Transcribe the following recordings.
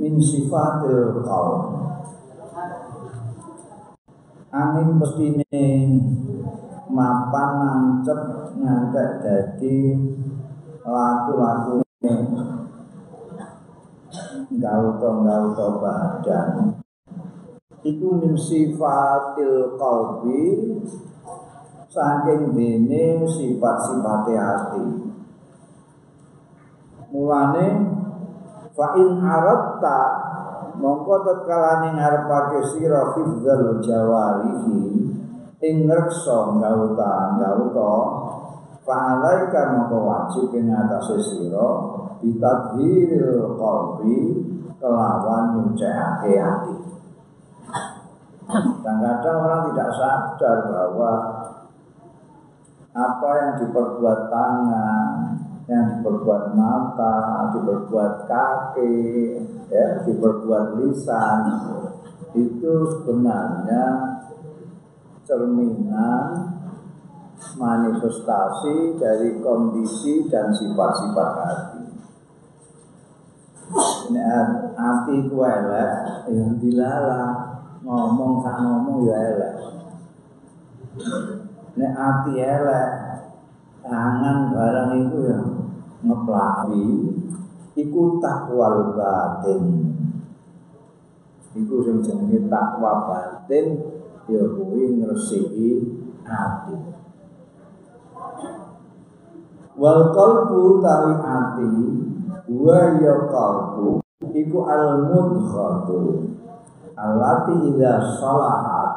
min sifatil qaum angin mestine mapan nancep ngantek dadi laku-lakune gauta-gauta badan. Iku min sifatil qalbi saking dene sifat-sifate hati mulane fa in aratta mongko tatkala ning ngarepake sira hifdzal jawarihi ing ngreksa gauta gauta fa alaika mongko wajib ing atase sira bitadhiril qalbi kelawan nyucikake hati kadang-kadang orang tidak sadar bahwa apa yang diperbuat tangan yang diperbuat mata, diperbuat kaki, ya, diperbuat lisan itu sebenarnya cerminan manifestasi dari kondisi dan sifat-sifat hati. Ini hati itu elek, yang dilala ngomong tak ngomong ya elek. Ini hati elek, tangan barang itu ya ngeplawi iku takwal batin. Iku sing jenenge takwa batin ya kuwi ngresiki ati. Wal qalbu tawi ati wa ya qalbu iku al mudghatu allati idza salahat.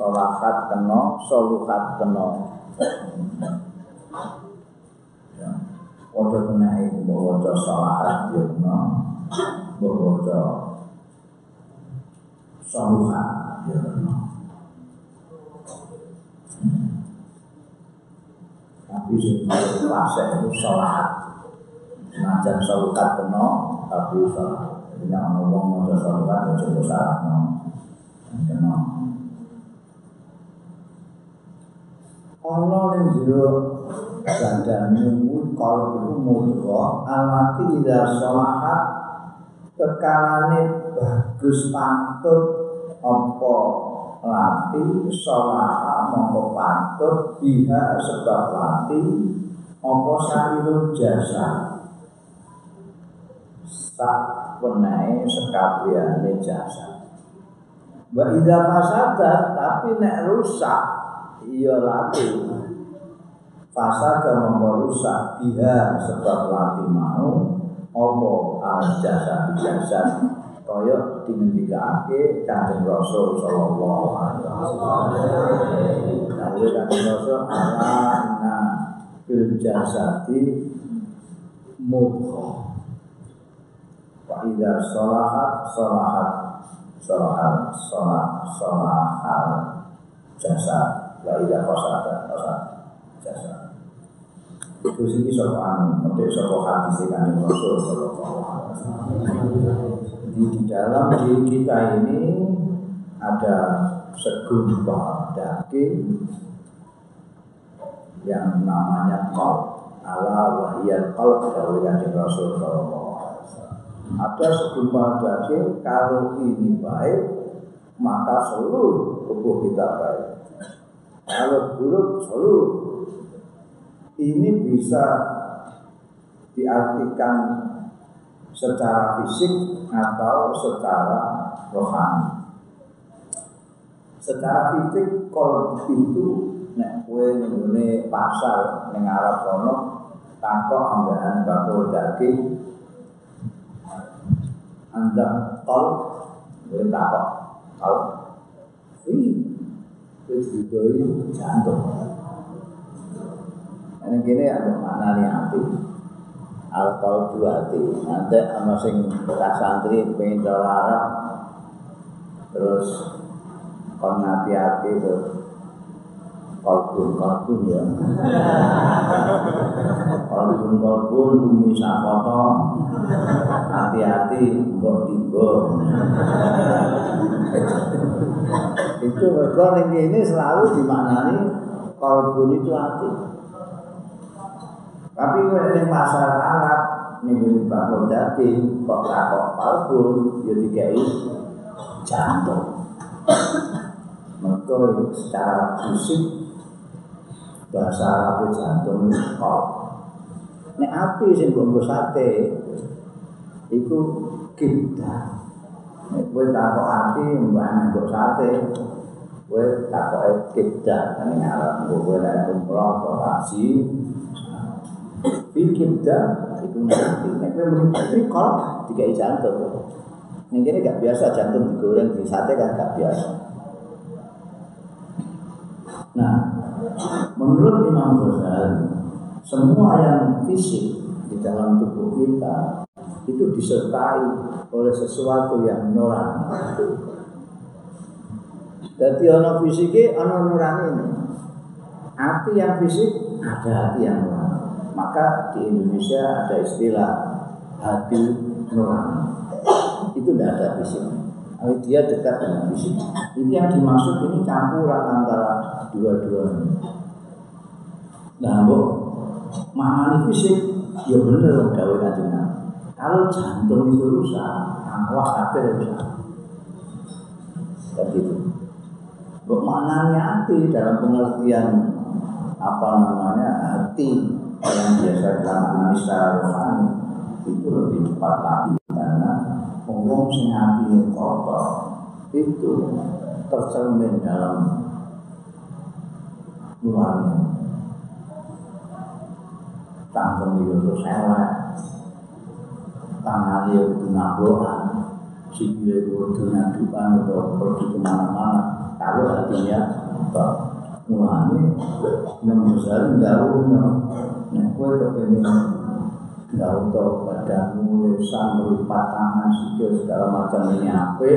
Salahat kena soluhat kena Kenae mbok waca salahat yo no. Mbok waca saluhat yo no. Tapi sing fase itu salahat. Senajan saluhat kena tapi salahat. Jadi ana wong maca saluhat yo coba salah. Kena. Ana ning jero dan nyuwun kalau itu mudho alati ida sholahat kekalane bagus pantut apa lati sholahat mongko pantut biha sebab lati apa sarirun jasa. Sak wenai sekabiane jasa. Wa idza fasada tapi nek rusak iya lati fasada merusak biha sebab lati mau opo al jasa jasa kaya dingendikake kanjeng Rasul sallallahu alaihi wasallam. Dawuh kanjeng Rasul ala na fil jasati mudghah. Wa idza salahat salahat salahat salahat salahat jasa wa idza fasada fasada jasa itu sih soal anu untuk soal hati kan Rasul Sallallahu Alaihi di dalam diri kita ini ada segumpal daging yang namanya kol ala wahiyal kol dari kanjeng Rasul Sallallahu Alaihi Wasallam. Ada segumpal daging kalau ini baik maka seluruh tubuh kita baik. Kalau buruk seluruh ini bisa diartikan secara fisik atau secara rohani. Secara fisik kalau itu nek kue nih pasar ning Arab kono takok ambekan bakul daging anda tol kue takok tol Wih, itu jantung. Ini gini ada makna hati. alkohol dua hati nanti sama sing bekas santri pengen cara terus kon hati-hati terus kalbun kalbun ya. Kalbun kalbun bumi sakoto hati-hati mbok tiba. Itu mereka ini selalu dimaknani kalbun itu hati tapi nek pasar Arab ning bakul daging kok takok kalbun ya dikai jantung mereka secara fisik bahasa Arab jantung kok. Nek api sing nggo sate iku kita nek kowe takok ati mbak nggo sate kowe takoke kita ning Arab kowe nek umroh haji bikin dah itu nanti. Nek muni pikol dikai jantung. Ning kene gak biasa jantung digoreng di sate kan gak biasa. Nah menurut Imam Ghazali semua yang fisik di dalam tubuh kita itu disertai oleh sesuatu yang nurani. Jadi anak fisiknya anak nurani ini. Hati yang fisik ada hati yang nurani maka di Indonesia ada istilah hati nurani. Itu tidak ada fisik. Tapi dia dekat dengan fisik. Ini yang dimaksud ini campuran antara dua-duanya. Nah, bu, maknanya fisik, ya benar gawe kajian. Kalau jantung itu rusak, awak kafir rusak. Kayak gitu. Bu, maknanya hati dalam pengertian apa namanya hati yang biasa kita mengenai secara rohani itu lebih cepat lagi karena ngomong sing hati kotor itu tercermin dalam luarnya tanggung itu selek tangan dia itu nabuhan sikile itu nyadukan atau pergi kemana-mana. Kalau hatinya mulanya membesar daunnya Nah, kue kepengen nggak untuk badanmu, lesan, berupa tangan, sikil, segala macam ini apa?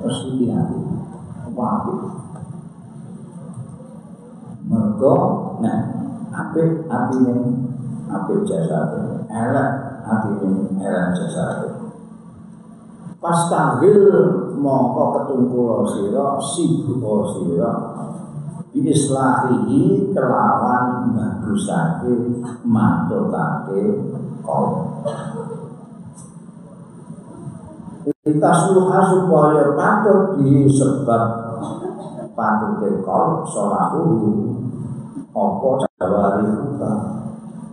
Terus ini hati, apa apa? Mereka, nah, apa hati ini? Apa jasa Elak hati ini, elak jasa Pas tanggil mongko ketungkul sira sibuk sira biislahihi kelawan bagusake mantutake kaum kita suha supaya patut disebab patut kaum solahu apa jawari kita?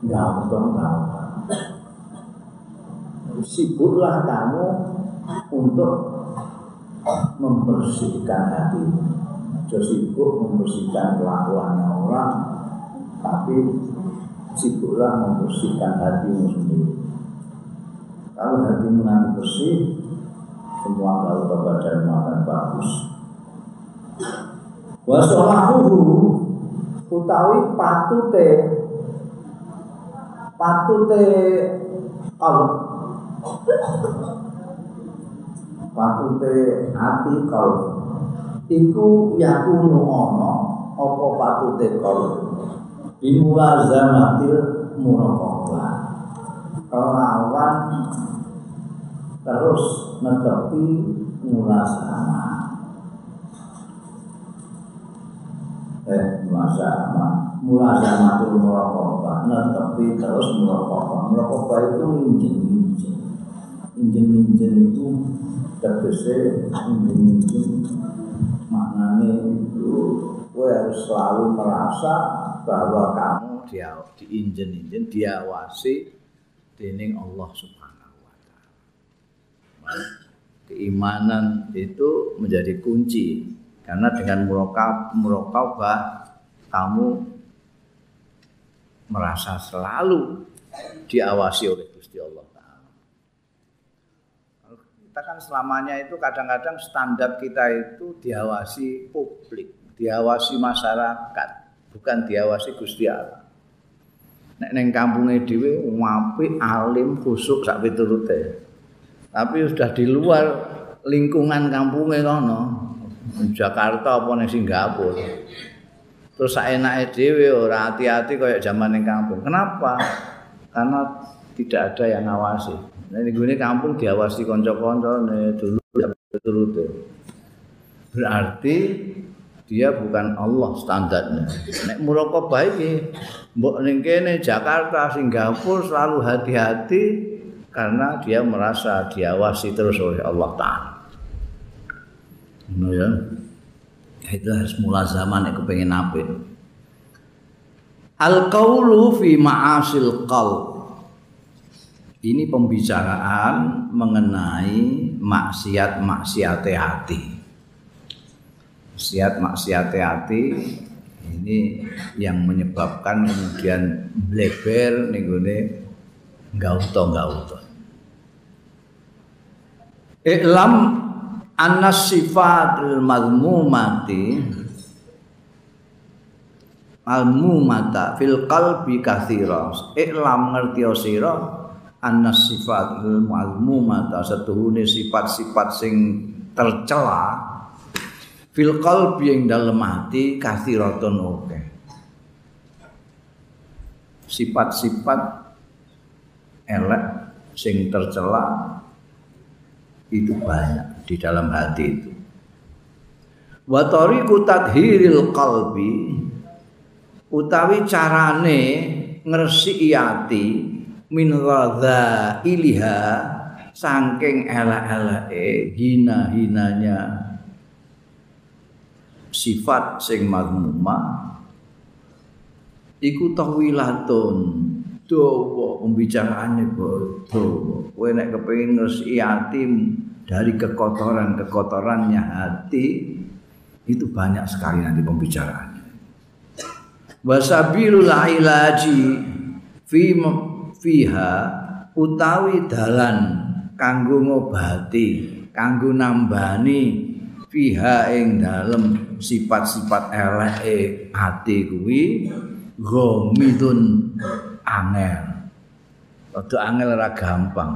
Gampang gampang sibuklah kamu untuk membersihkan hatimu Dia sibuk membersihkan kelakuannya orang Tapi sibuklah membersihkan hatimu sendiri. Kalau hatimu nanti bersih Semua kalau badanmu akan bagus. Wassalamuhu Utawi patute Patute Kalau Patute hati kalau iku yakunu ana apa patute kala bimuwazamatil muraqabah. Kelawan terus netepi mulasama. Eh mulasama. Mulasamatul muraqabah. Netepi terus muraqabah. Muraqabah itu injen-injen. Injen-injen itu tegese injen-injen maknanya itu gue harus selalu merasa bahwa kamu dia diinjen-injen diawasi dening Allah Subhanahu wa taala. Keimanan itu menjadi kunci karena dengan murakab murakabah kamu merasa selalu diawasi oleh Gusti Allah kita kan selamanya itu kadang-kadang standar kita itu diawasi publik, diawasi masyarakat, bukan diawasi Gusti Allah. nek ning kampunge dhewe apik alim khusuk sak piturute. Tapi sudah di luar lingkungan kampunge kono Jakarta apa ning Singapura. Terus saenake dhewe ora hati-hati kaya zaman ning kampung. Kenapa? Karena tidak ada yang ngawasi nah ini kampung diawasi konco-konco dulu ya berarti dia bukan Allah standarnya. Nek muraqabah iki mbok ning kene Jakarta, Singapura selalu hati-hati karena dia merasa diawasi terus oleh Allah Taala. Nah ya. Itu harus mulai zaman yang kepengen apik. Al-qawlu fi ma'asil qalb. Ini pembicaraan mengenai maksiat-maksiat hati. maksiat maksiat hati ini yang menyebabkan kemudian bleber gue gauto gauto Iklam anas sifat mazmumati al-mumata fil qalbi kathira iklam ngerti sira anas sifat mazmumata setuhune sifat-sifat sing tercela fil qalbi ing dalem ati kathiratun oke sifat-sifat elek sing tercela itu banyak di dalam hati itu. Wa tariqu tadhiril qalbi utawi carane ngresiki ati min radha iliha saking elek-eleke hina-hinanya sifat sing mazmuma iku tawilatun dawa pembicaraane dawa kowe nek kepengin ngresiki ati dari kekotoran-kekotorannya hati itu banyak sekali nanti pembicaraannya. Wasabilul ilaji fi fiha utawi dalan kanggo ngobati kanggo nambani fiha ing dalem sifat-sifat eleke ati kuwi ghamidun angel. Rada angel ora gampang.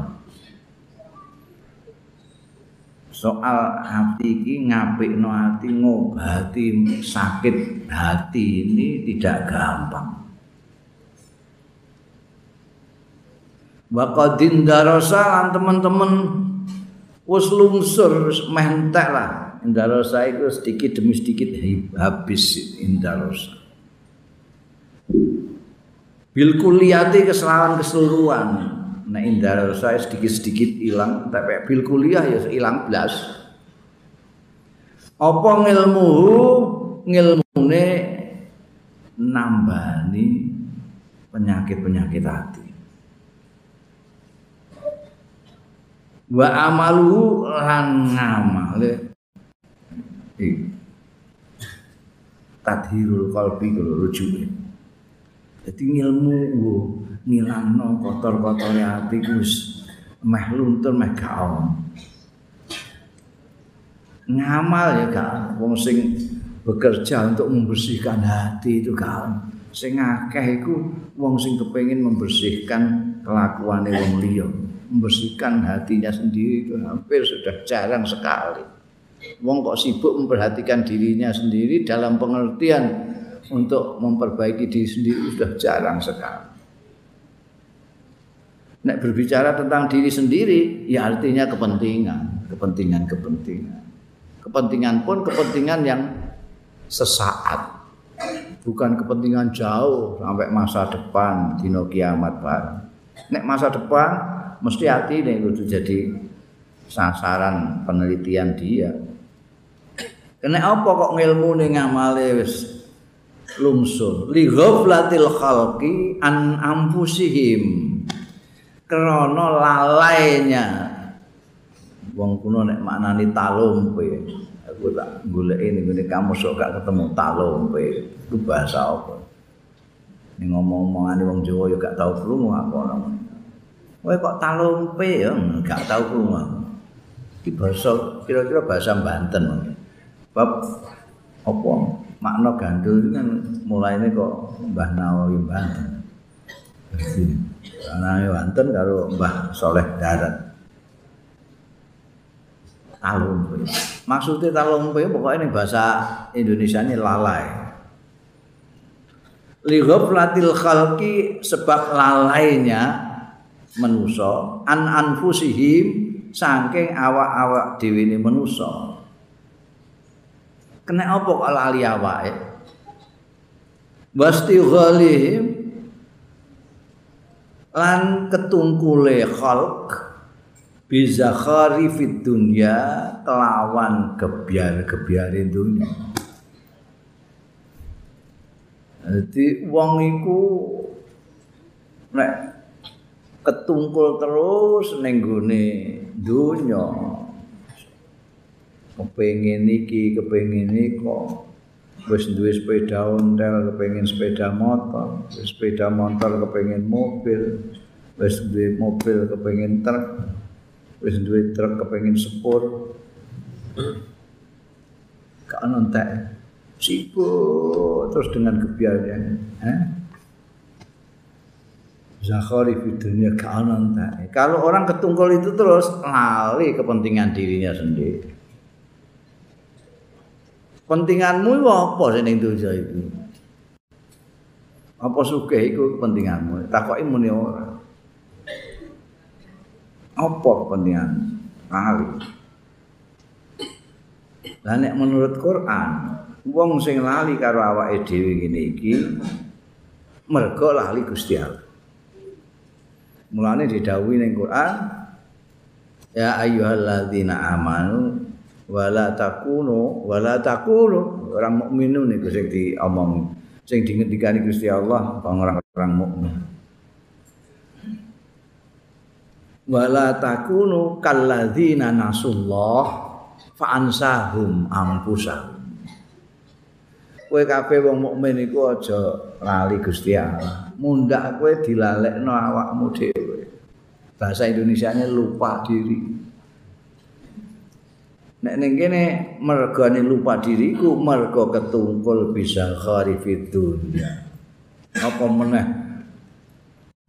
Soal hati iki ngapikno hati ngobati sakit hati ini tidak gampang. Waqadin darasa teman-teman wis lungsur mentek lah Indarosa itu sedikit demi sedikit habis Indarosa. Bil kuliati kesalahan keseluruhan. Nah Indarosa sedikit-sedikit hilang, tapi bil kuliah ya hilang belas. Apa ngilmu ngilmune nambani penyakit-penyakit hati. Wa amalu lan ngamale tadhirul qalbi kalau rujuke. Dadi ilmu wo ngilangno kotor-kotore ati wis meh luntur meh gak ngamal ya gak wong sing bekerja untuk membersihkan hati itu gak sing akeh iku wong sing kepengin membersihkan kelakuane wong liya membersihkan hatinya sendiri itu hampir sudah jarang sekali Wong kok sibuk memperhatikan dirinya sendiri dalam pengertian untuk memperbaiki diri sendiri sudah jarang sekali. Nek berbicara tentang diri sendiri, ya artinya kepentingan, kepentingan, kepentingan. Kepentingan pun kepentingan yang sesaat, bukan kepentingan jauh sampai masa depan dino kiamat bareng. Nek masa depan mesti hati nih itu jadi sasaran penelitian dia. Kene apa kok ngilmune ngamale wis lungsur? Li ghaflatil khalqi an ampusihim krana lalainya wong kuno nek maknani talumpe. Aku tak goleki ning ngene kamu sok gak ketemu talumpe. Itu bahasa apa? Ning ngomong-omongane wong Jawa ya gak tau krungu aku ngono Kowe kok talumpe ya gak tau krungu iki bahasa kira-kira bahasa Banten bab apa makna gandul itu kan mulainya kok Mbah Nawawi Banten Anake wonten karo Mbah Soleh Darat. Talumpe. Maksudnya talumpe pokoknya ini bahasa Indonesia ini lalai. Li ghaflatil khalqi sebab lalainya manusa an anfusihim saking awak-awak dhewe ne manusa. Kena apa kok lali awake? Wasti ghalihim lan ketungkule khalq bisa kharifid dunya kelawan gebyar-gebyar dunya. Jadi wong iku nek ketungkul terus ning gone dunya. Kepengin iki, kepengin iku. Wis duwe sepeda ontel, kepengin sepeda motor, wis sepeda motor kepengin mobil, wis duwe mobil kepengin truk. wis duwe truk kepengin sepur gak ono entek sibuk terus dengan kebiayaan eh? Zakhari gak ono entek kalau orang ketungkol itu terus lali kepentingan dirinya sendiri. Pentinganmu apa sih ning dosa itu apa suka itu kepentinganmu? Takoki muni ora. Apa kepentingan ahli lah nek menurut Quran wong sing lali karo awake dhewe ngene iki mergo lali Gusti Allah mulane didhawuhi ning Quran ya ayyuhalladzina amanu wala takunu wala takunu orang mukminun niku sing diomong sing dingendikani Gusti Allah orang-orang mukmin. Wala takunu kalladzina nasullah fa ansahum ampusahum kowe kabeh wong mukmin iku aja lali Gusti Allah mundak kowe dilalekno awakmu dhewe. Bahasa Indonesianya lupa diri. Nek ning kene mergane lupa diriku mergo ketungkul bisa kharifid dunya. Apa meneh?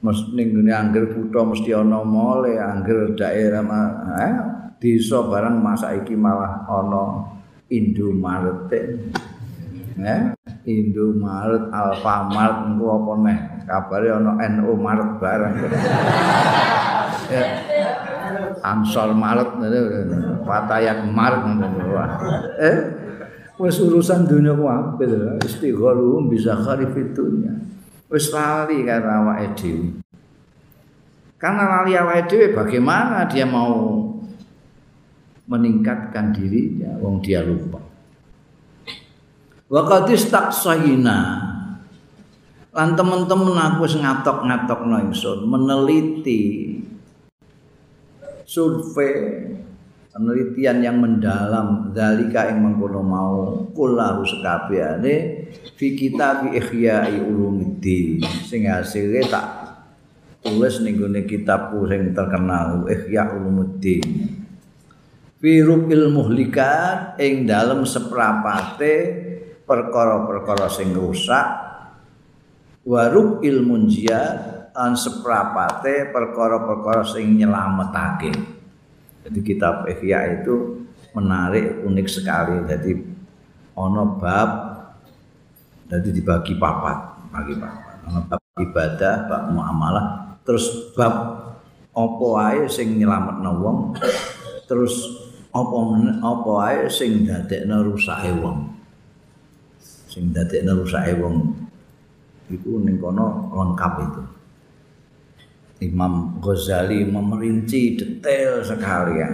Mesti ning angger kutha mesti ana mole angger daerah eh desa barang masa iki malah ana Indomaret eh Indomaret Alfamart engko apa neh? Kabare ana NU Maret barang ya. Ansor Maret Patayan Maret eh wis urusan dunia ku apil istighalu bisa kharifid dunya wis lali karo awake dhewe. Karena lali awake dhewe bagaimana dia mau meningkatkan dirinya? Wong dia lupa. Wa qad istaqsayna. Lan teman-teman aku wis ngatok-ngatokno ingsun meneliti survei penelitian yang mendalam dalika yang mengkono mau kullahu sekabehane fi kitab ihya'i ulumuddin sing hasilnya tak tulis ning gone kitabku sing terkenal ihya ulumuddin fi rubil muhlikat ing dalem seprapate perkara-perkara sing rusak warub ilmun jihad an seprapate perkara-perkara sing nyelametake Jadi kitab Ihya itu menarik, unik sekali. Jadi ono bab, jadi dibagi papat, bagi papat. Ono bab ibadah, bab muamalah, terus bab opo ae sing nyelametno wong, terus opo opo ae sing dadekno rusake wong. Sing dadekno rusake wong iku ning kono lengkap itu. Imam Ghazali memerinci detail sekali ya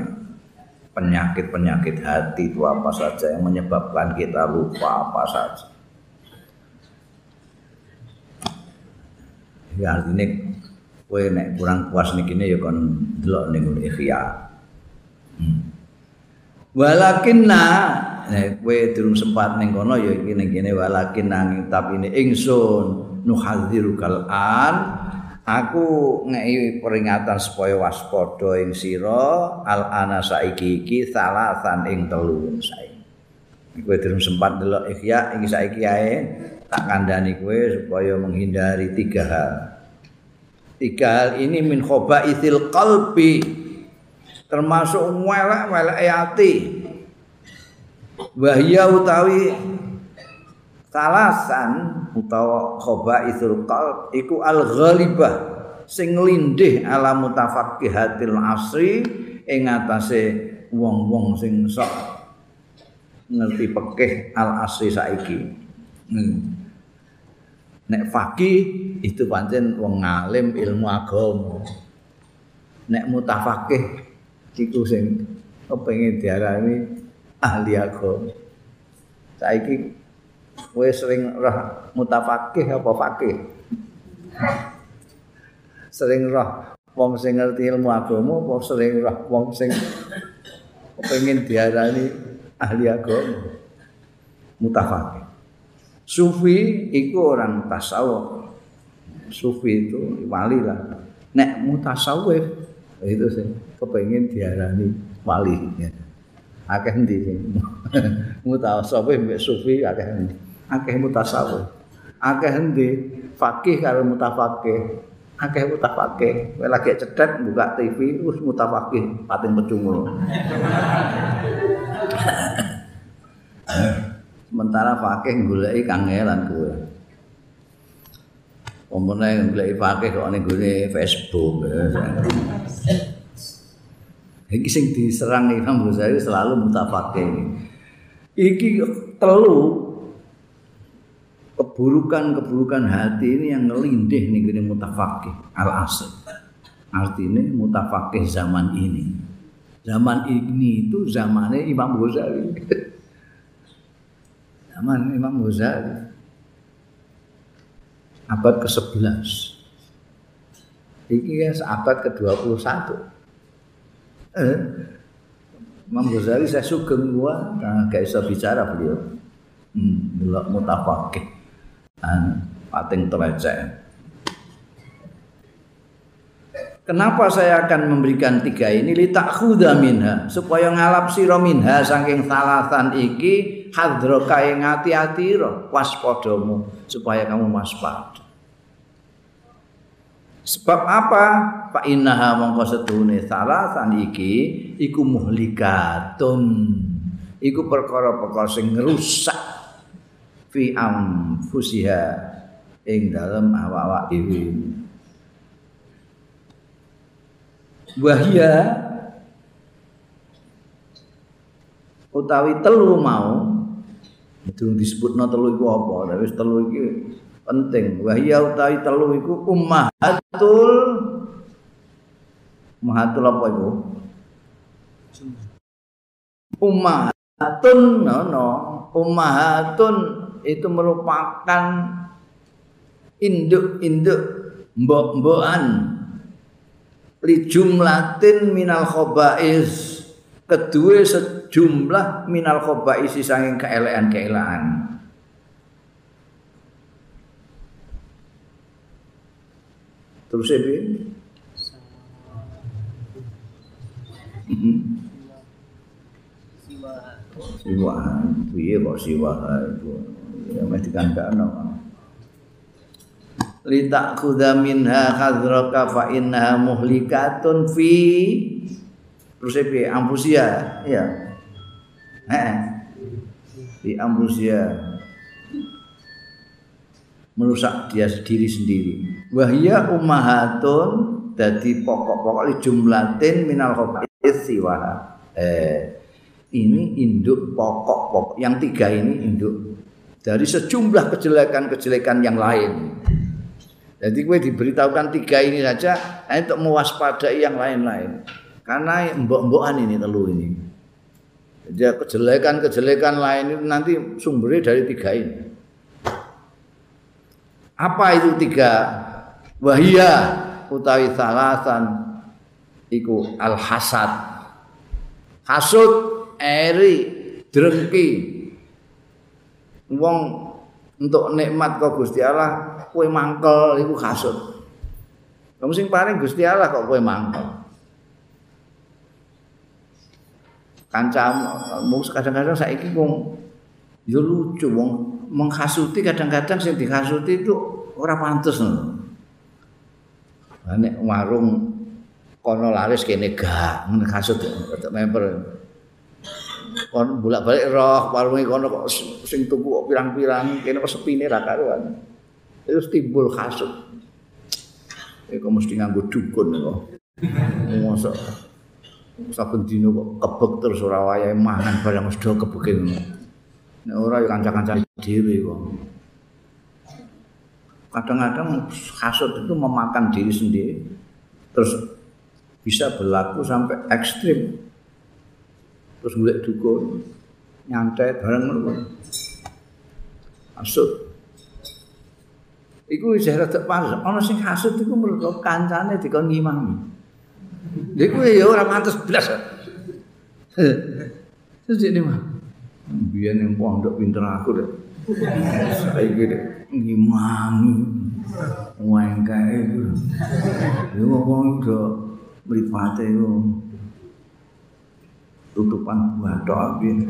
penyakit-penyakit hati itu apa saja yang menyebabkan kita lupa apa saja. Ya artinya kue nek kurang puas nih kini ya kon delok nih gue ikhya. Hmm. Walakin kue turun sempat nih kono ya kini kini walakin nanging tapi ini ingsun nuhadziru kalan aku ngei peringatan supaya waspada ing sira al ana saiki iki salasan ing telu saiki. Kowe durung sempat delok ikhya iki saiki ae tak kandhani kowe supaya menghindari tiga hal. Tiga hal ini min isil qalbi termasuk welek-welek hati wahya utawi talasan utawa isil qalb iku al ghalibah sing lindih ala mutafaqqihatil asri ing atase wong-wong sing sok ngerti pekeh al asri saiki hmm. nek fakih itu pancen wong ngalim ilmu agama nek mutafakih iku sing kepengin diarani ahli agama saiki kowe sering roh mutafakih apa fakih sering roh wong sing ngerti ilmu agama apa sering roh wong sing kepengin diarani ahli agama mutafakih Sufi itu orang tasawuf. Sufi itu wali lah. Nek mutasawif itu sih kepengen diarani wali. Ya. Akeh ndi sing mutasawif mbek sufi akeh ndi. Akeh mutasawif. Akeh ndi fakih karo mutafakih. Akeh mutafakih. Kowe lagi cedek buka TV terus mutafakih pating pecungu. sementara fakih goleki kangelan kowe Omone goleki fakih kok ning gone Facebook. Iki sing diserang Imam Ghazali selalu mutafakih. Iki telu keburukan-keburukan hati ini yang ngelindih nih gini mutafakih al asr. Artinya mutafakih zaman ini. Zaman ini itu zamannya Imam Ghazali. zaman Imam Ghazali abad ke-11 ini ya abad ke-21 eh, Imam Ghazali saya sugeng gua nah, gak bisa bicara beliau. Hmm, belok mutafakih dan pating telecek. Kenapa saya akan memberikan tiga ini? Li takhuda minha supaya ngalap sira minha saking salasan iki hadroka ing ati-ati waspadamu supaya kamu waspada. Sebab apa? Fa innaha mongko setune salasan iki iku muhlikatun. Iku perkara-perkara sing ngrusak fi amfusiha ing dalem awak-awak dhewe. wahya utawi telu mau itu disebut telu iku apa tapi telu iki penting. Wahya utawi telu iku ummahatul ummahatul apa iku? Ummahatun no no. Ummahatun itu merupakan induk-induk mbok-mbokan. Li jumlatin minal khobais. Kedua sejumlah minal khobais sanging keelean-keelean terus ini siwahan piye? Kok siwahan itu ya mesti kandakno li ta'khudha minha hadraka fa innaha muhlikatun fi. Terus piye? Ambusia ya eh. Di ambusia merusak dia sendiri sendiri wahya ummahatun dadi pokok-pokok jumlatin minal khabith siwa eh ini induk pokok-pokok yang tiga ini induk dari sejumlah kejelekan-kejelekan yang lain Jadi gue diberitahukan tiga ini saja untuk mewaspadai yang lain-lain. Karena mbok-mbokan ini telu ini. Jadi kejelekan-kejelekan lain itu nanti sumbernya dari tiga ini. Apa itu tiga? Wahia utawi salasan iku al hasad. Hasud eri drengki. Wong untuk nikmat kok Gusti Allah kowe mangkel iku kasut. Kamu sing paling Gusti Allah kok kowe mangkel. Kancamu kadang-kadang saiki wong yo lucu wong menghasuti kadang-kadang sing dihasuti itu ora pantes lho. Nek warung kono laris kene gak ngene kasut tetep member kon bolak-balik roh warunge kono kok sing tuku kok pirang-pirang kene kok sepine ra karuan. Terus timbul kasut. Iku mesti nganggo dukun kok. Mosok saben dina kok kebek terus ora wayahe mangan barang mesti kebeke. Nek ora ya kanca-kanca dhewe kok kadang-kadang kasut itu memakan diri sendiri terus bisa berlaku sampai ekstrim. Terus golek dukun nyantet bareng ngono. Kasut. Iku wis rada pas. Ana sing kasut iku mergo kancane dikon ngimami. Iku ya ora pantes blas. Terus ini mah biyen yang pondok pinter aku deh saiki deh ngimami wengkae iku. Yo wong udah mripate yo tutupan bathok iki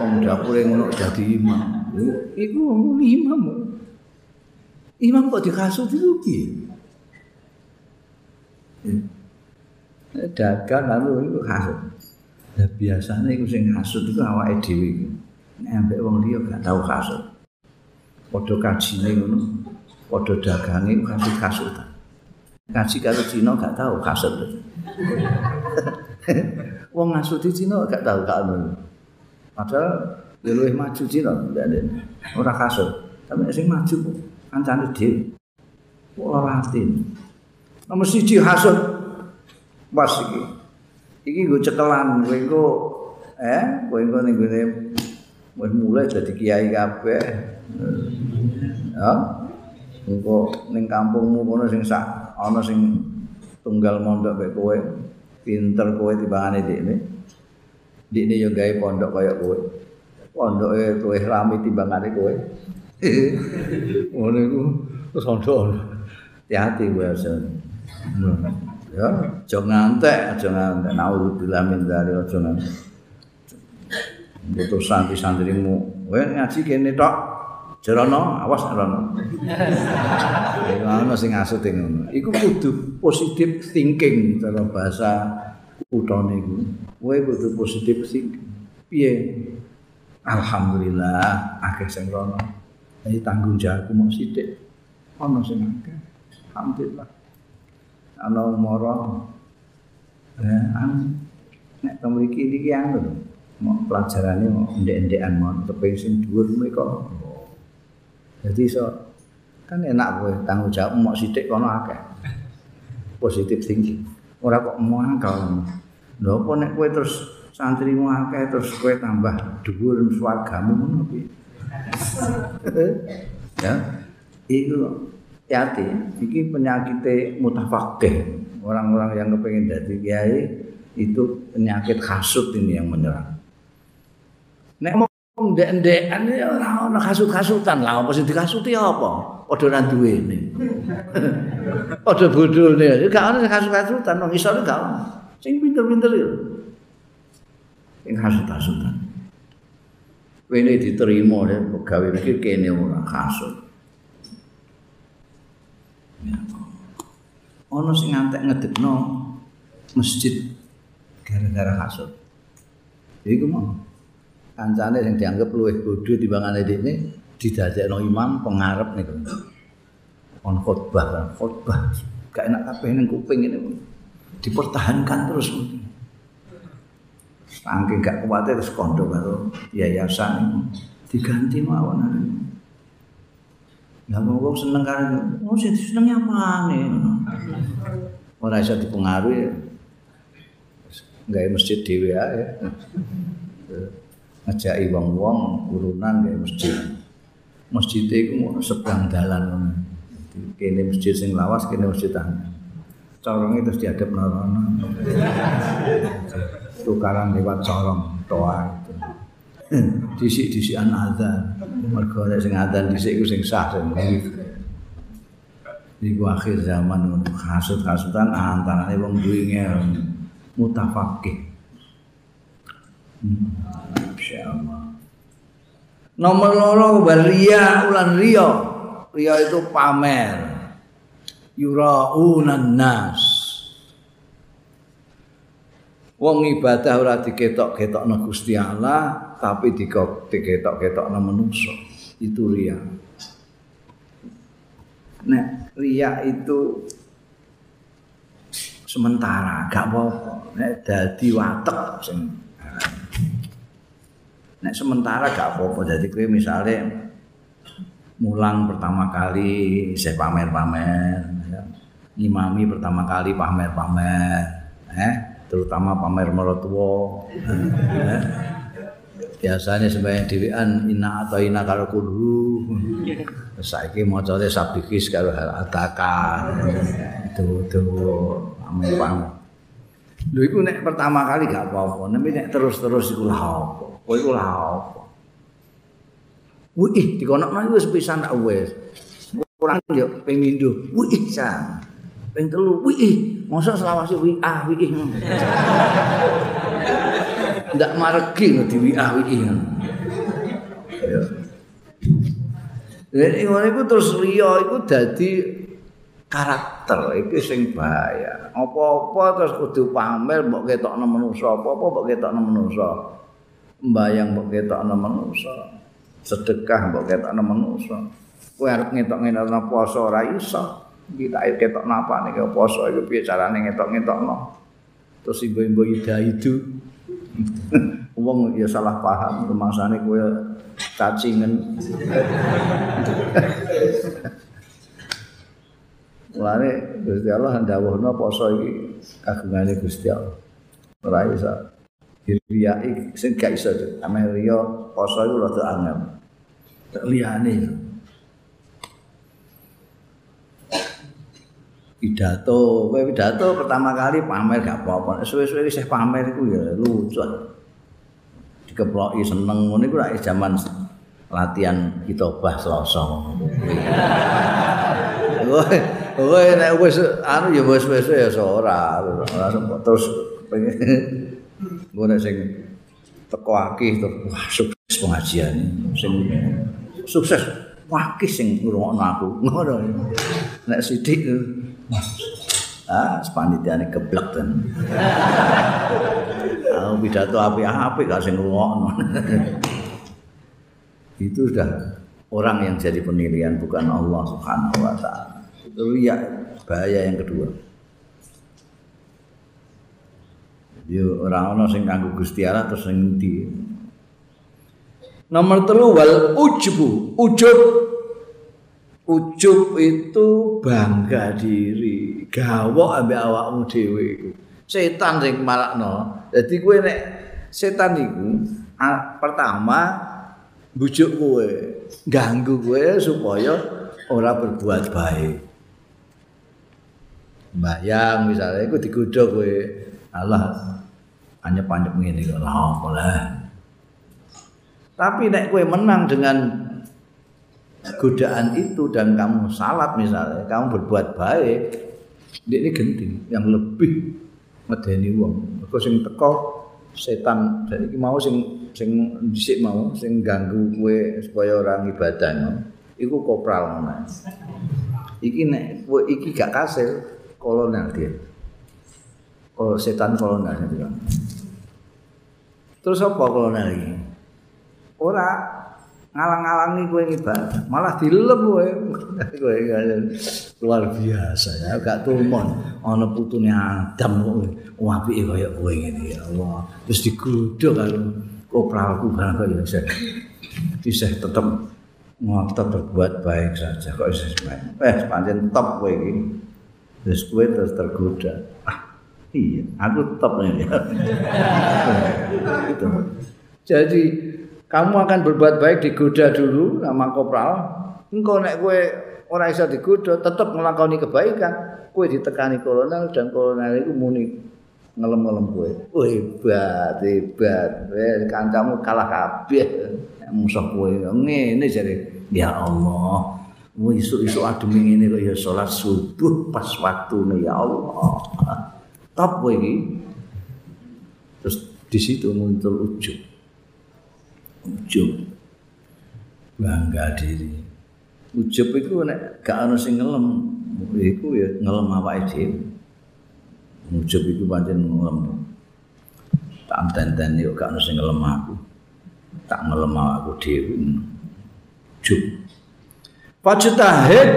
wong dapure ngono dadi imam. Iku imam. Imam kok dikasut itu piye? Dagang lalu itu kasut. Ya biasanya itu sing kasut itu iki nek ambek wong liya gak tau kasut. Padha kajine ngono padha dagange kasut kasutan. Kaji karo Cina gak tau kasut. Wong ngasuti Cina gak tau gak ono padahal ya luwih maju Cina ora kasut. Tapi sing maju kancane dhewe. Ora atin nomor siji hasud pas iki. Iki nggo cekelan kowe engko eh kowe engko ning gone wis mulai dadi kiai kabeh. Ya. Engko ning kampungmu kono sing sak ana sing tunggal mondok mek kowe pinter kowe timbangane dekne dekne yo gawe pondok kaya kowe. Pondoke kowe rame timbangane kowe. Ngono iku terus ondo hati-hati kowe ya aja ngantek aja ngantek. Naudzubillah min dzalik aja ngantek butuh santri-santrimu kowe ngaji kene tok Jerono, awas Jerono. Ana sing ngasut ngono. Iku kudu positif thinking cara bahasa utone iku. Kowe kudu positif thinking. Piye? Alhamdulillah akeh sing rono. Ini tanggung jawabku mau sithik. Ana sing akeh. Alhamdulillah. Ana umara. Eh, nek to mriki iki anu mau pelajarane ndek-ndekan mau kepengin sing dhuwur mriko. Jadi so kan enak kowe tanggung jawab mau sithik kono akeh. Positive thinking. Ora kok mau angkal. Lho apa nek kowe terus santrimu akeh terus kowe tambah dhuwur swargamu ngono piye? ya. Itu hati, iki penyakit mutafakih. Orang-orang yang kepengen jadi kiai itu penyakit hasut ini yang menyerang. Nek mau ndek-ndekan ora ana kasut-kasutan. Lah apa sing dikasuti apa? Padha ra duwene. Padha bodhone gak ana kasut-kasutan wong iso gak ana sing pinter-pinter yo sing kasut-kasutan. Wene diterima ya pegawe iki kene ora kasut. Ana sing ngantek ngedekno masjid gara-gara kasut. Iku mau kancane sing dianggap luwih bodho timbangane dekne didadekno imam pengarep niku. On khotbah, khotbah gak enak kabeh ning kuping ini. Dipertahankan terus. Saking gak kuat terus kondo karo yayasan diganti mawon. Lah wong seneng karo oh sing seneng apa nih. Ora iso dipengaruhi. Gawe masjid dhewe ae. Ngajaki wong-wong urunan ya masjid. Masjid itu seberang dalan Kene masjid sing lawas, kene masjid tangga. Corong itu diadep norono. Tukaran lewat corong toa itu. Disik-disikan azan. Mergo nek sing azan disik iku sing sah sing Iku akhir zaman kasut-kasutan antarane wong duwe ngel mutafakih. Nomor loro baria ulan ria. Ria itu pamer. yuraunan nas wong ibadah ora diketok-ketokno Gusti Allah tapi diketok-ketokno manusa itu ria nek ria itu sementara gak apa-apa nek dadi watek sing nek sementara gak apa-apa. Jadi kowe misale mulang pertama kali saya pamer-pamer ya. imami pertama kali pamer-pamer eh terutama pamer mertua eh. biasanya sebagai dirian ina atau ina kalau kudu. Saiki macane sabikis karo ataka itu itu pamer pamer lho iku nek pertama kali gak apa-apa. Nek terus-terus iku lha apa kowe iku lha apa Wih, dikonokno iku wis pisan tak wis. Kurang yo ping mindo. Wih, san. Ping telu, wih, mosok selawase wih ah wih. Ndak maregi di wih ah wih. Ya. Iku terus liya iku dadi karakter iki sing bahaya. Apa-apa terus kudu pamer mbok ketokno manusa, apa-apa mbok ketokno manusa. Mbayang mbok ketokno manusa. sedekah mbok ketokno manusa. Kowe arep ngetok-ngetokno poso ora iso. Kita ketok napa nek poso iku piye carane ngetok-ngetokno. Terus ibu-ibu ida itu wong ya salah paham kemangsane kowe cacingen. Mulane Gusti Allah ndawuhna poso iki kagungane Gusti Allah. Ora iso diriyai sing gak iso ame riya poso iku rada angel. Liyane. Pidato kowe pidato pertama kali pamer gak apa-apa. Suwe-suwe wis pamer iku ya lucu dikeploki seneng ngene iku rak zaman latihan kitobah selasa. Woi nek wis anu ya wis-wis ya ora. Terus Ngono sing teko akeh terus wah sukses pengajian. Sing sukses wakih sing ngrungokno aku. Ngono. Nek sithik ah sepanitiane geblek ten. Ah pidato apik-apik gak sing ngrungokno. Itu sudah orang yang jadi penilaian bukan Allah Subhanahu wa taala. Itu ya bahaya yang kedua Yo ora ana sing kanggo Gusti Allah terus sing ndi. Nomor telu wal ujubu, ujub. Ujub itu bangga diri, gawok ambek awakmu dhewe iku. Setan sing malakno. Dadi kowe nek setan iku pertama bujuk kowe, ganggu kowe supaya ora berbuat baik. Bayang misalnya iku digodho kowe. Allah anyep-anyep ngene kok lha apa Tapi nek kowe menang dengan godaan itu dan kamu salat misalnya, kamu berbuat baik, ini genting yang lebih medeni wong. Mergo sing teko setan dari mau sing sing dhisik mau sing ganggu kowe supaya orang ibadah no. Iku kopral ngono. Iki nek iki gak kasil kolonel dia. Kalau setan kolonel itu Terus apa kolonel iki? Ora ngalang-alangi kowe ibadah, malah dilem kowe. kowe luar biasa ya, gak tumon ana putune Adam kowe. Apike kaya kowe ngene ya Allah. Terus digodhog karo kopralku barang kaya iso. Bisa tetep ngotot berbuat baik saja kok iso baik. Eh, pancen top kowe iki. Terus kowe terus tergoda. Ah, Iya, aku tetap gitu. Jadi kamu akan berbuat baik digoda dulu sama kopral. Engkau nek kue orang bisa digoda, tetap melakoni kebaikan. Kue ditekani kolonel dan kolonel itu muni ngelem-ngelem kue. Oh hebat, hebat. Eh, kancamu kalah kabeh. Musuh kue ini jadi ya Allah. Mau isu-isu adem ini kok ya sholat subuh pas waktu nih ya Allah. Top iki. Terus di situ muncul ujub. Ujub. Bangga diri. Ujub itu nek gak ana sing ngelem, iku ya ngelem awake dhewe. Ujub iku pancen ngelem. Tak tenten yo gak ono sing ngelem aku. Tak ngelem aku dhewe. Ujub. Fajtahid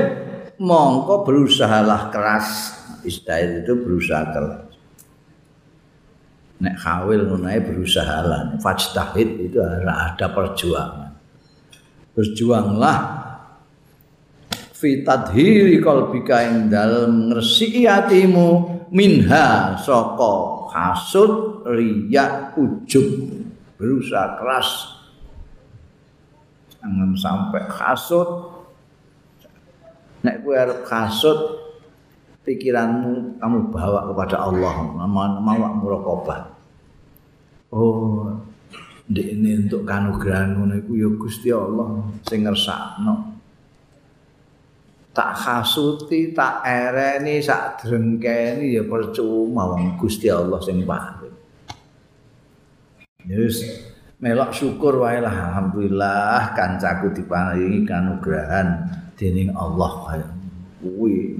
mongko berusahalah keras. Istahid itu berusaha keras. Nek khawil ngono berusaha lah. Fajtahid itu ada perjuangan. Berjuanglah fi tadhiri qalbika ing dalem ngresiki atimu minha saka hasud riya ujub berusaha keras jangan sampai hasud nek kowe arep hasud pikiranmu kamu bawa kepada Allah. Mau muraqabah oh ini untuk kanugrahan ngono iku ya Gusti Allah sing ngersakno. Tak hasuti tak ereni sak drengkeni ya percuma wong Gusti Allah sing paring. Yes, melok syukur wae lah. Alhamdulillah kancaku diparingi kanugrahan dening Allah. Kaya kuwi.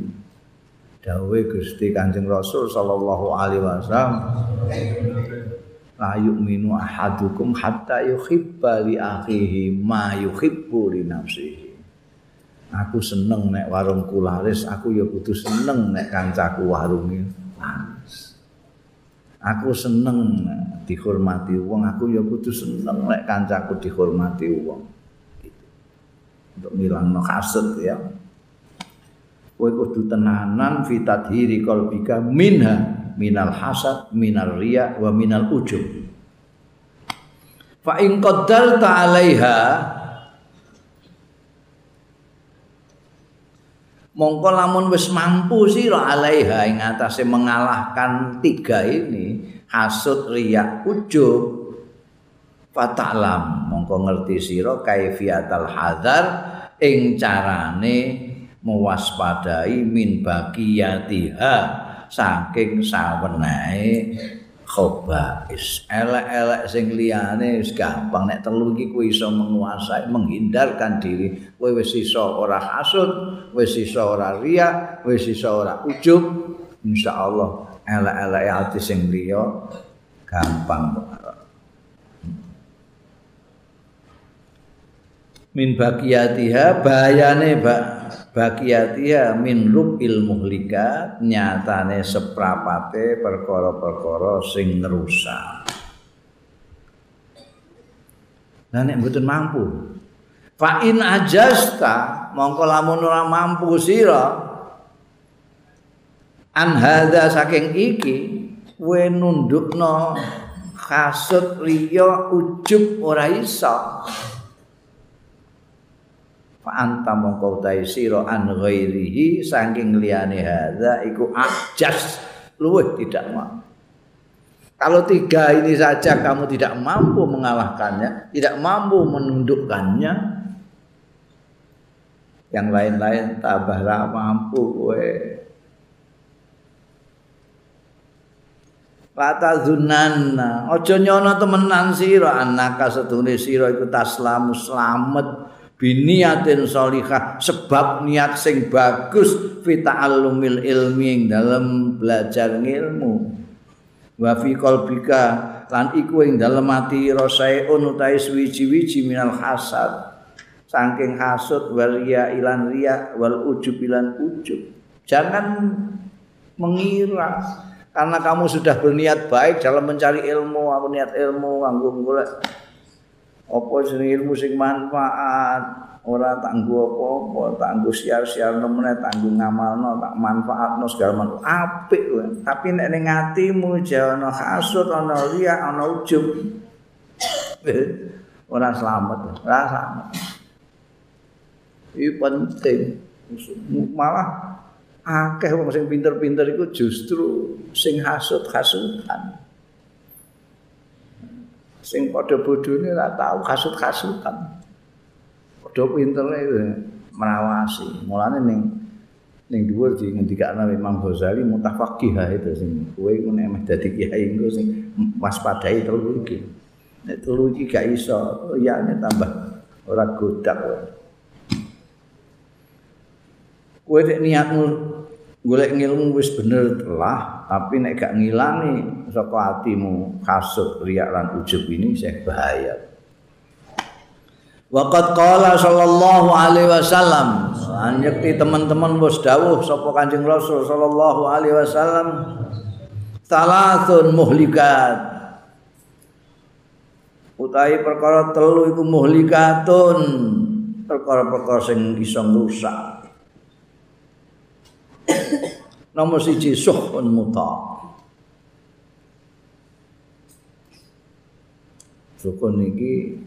Dawe Gusti Kanjeng Rasul sallallahu alaihi wasallam la yu'minu ahadukum hatta yuhibba li akhihi ma yuhibbu li nafsihi. aku seneng nek warungku laris aku ya kudu seneng nek kancaku warunge laris. Aku seneng dihormati wong aku ya kudu seneng nek kancaku dihormati wong. Untuk ngilangno kasut ya kowe kudu tenanan fitadhiri qalbika minha minal hasad minal riya wa minal ujub. Fa in qaddarta 'alaiha mongko lamun wis mampu sira alaiha ing atase mengalahkan tiga ini hasud riya ujub fatalam. Mongko ngerti sira kaifiatal hadar ing carane mewaspadai min bagiyatiha saking sawenehe khobais elek-elek sing liyane wis gampang nek telu iki kuwi iso menguasai menghindarkan diri. Kowe wis iso ora hasud wis iso ora riya wis iso ora ujub. Insyaallah elek-elek ati sing liya gampang. Min bagiyatiha bayane bak bakiyatiha min rubil muhlika nyatane seprapate perkara-perkara sing ngrusak Nah nek mboten mampu. Fa in ajasta mongko lamun ora mampu sira an hadza saking iki kowe nundukno kasut riya ujub ora iso fa anta mongko sira an ghairihi saking liyane hadza iku ajas. Luwih tidak mampu kalau tiga ini saja kamu tidak mampu mengalahkannya tidak mampu menundukkannya yang lain-lain tabahlah mampu kowe Lata zunanna, ojo nyono temenan sira anaka setune sira iku taslamu slamet biniatin solihah sebab niat sing bagus fita'allumil ilmi ing dalam belajar ilmu wa fi qalbika lan iku ing dalem ati rasaeun utahe suwi-wiji minal hasad. Saking hasud wal riya ilan riya wal ujub ilan ujub. Jangan mengira karena kamu sudah berniat baik dalam mencari ilmu aku niat ilmu nganggo golek apa jeneng ilmu sing manfaat? Ora tanggu apa-apa tanggu siar-siar nemene tanggu ngamalno tak manfaatno segala macam. Apik tapi nek ning atimu ana hasud ana riya ana ujub. Ora selamat ora selamat iki penting. Malah akeh wong sing pinter-pinter iku justru sing hasud-hasudan sing padha bodhone ora tau kasut-kasutan. Padha pinterne merawasi. Mulane ning ning dhuwur di ngendikane Imam Ghazali mutafaqih itu sing kowe iku nek meh dadi kiai engko sing waspadai telu iki. Nek telu iki gak iso, ya tambah ora godak. kowe nek niatmu golek ilmu wis bener telah tapi nek gak ngilangi saka atimu kasut riak lan ujub ini saya bahaya. Waqat qala sallallahu alaihi wasallam. Anjekti teman-teman bos dawuh sapa Kanjeng Rasul sallallahu alaihi wasallam. Salatun muhlikat. Utawi perkara telu iku muhlikatun. Perkara-perkara sing iso ngrusak nomor siji suhun muta sukun iki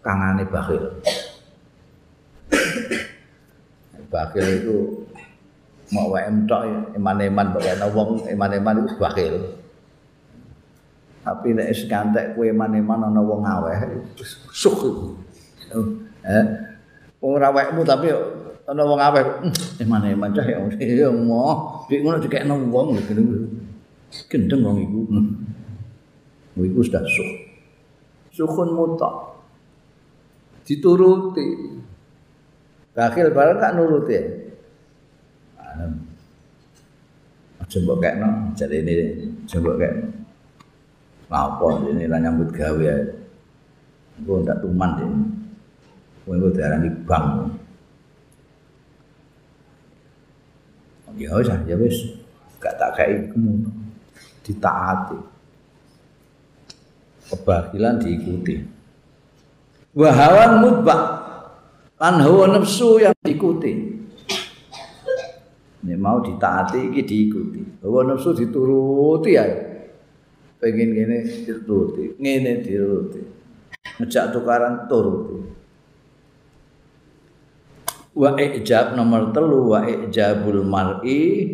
kangane bakhil. bakhil itu mau wae entok iman-iman kok ana wong iman-iman itu bakhil. Tapi nek wis kantek kowe iman-iman ana wong aweh suh iku. Eh, ora wekmu tapi ana wong aweh iman-iman cah ya mau dik ngono dikekno wong gendeng wong iku. Wong iku sudah suh. Suhun mutak. dituruti. Bakhil bareng tak nuruti. Aja mbok kekno, jare ini coba kekno. Apa ini lah nyambut gawe ae. Engko ndak tuman iki. Kowe engko diarani bang. Ya wis, ya wis. Gak tak kei. Ditaati. Kebahilan diikuti. wahawan mutbak lan hawa nafsu yang diikuti ini mau ditaati ini diikuti hawa nafsu dituruti ya pengen gini dituruti ini dituruti ngejak tukaran turuti wa ijab nomor telu wa ijabul mar'i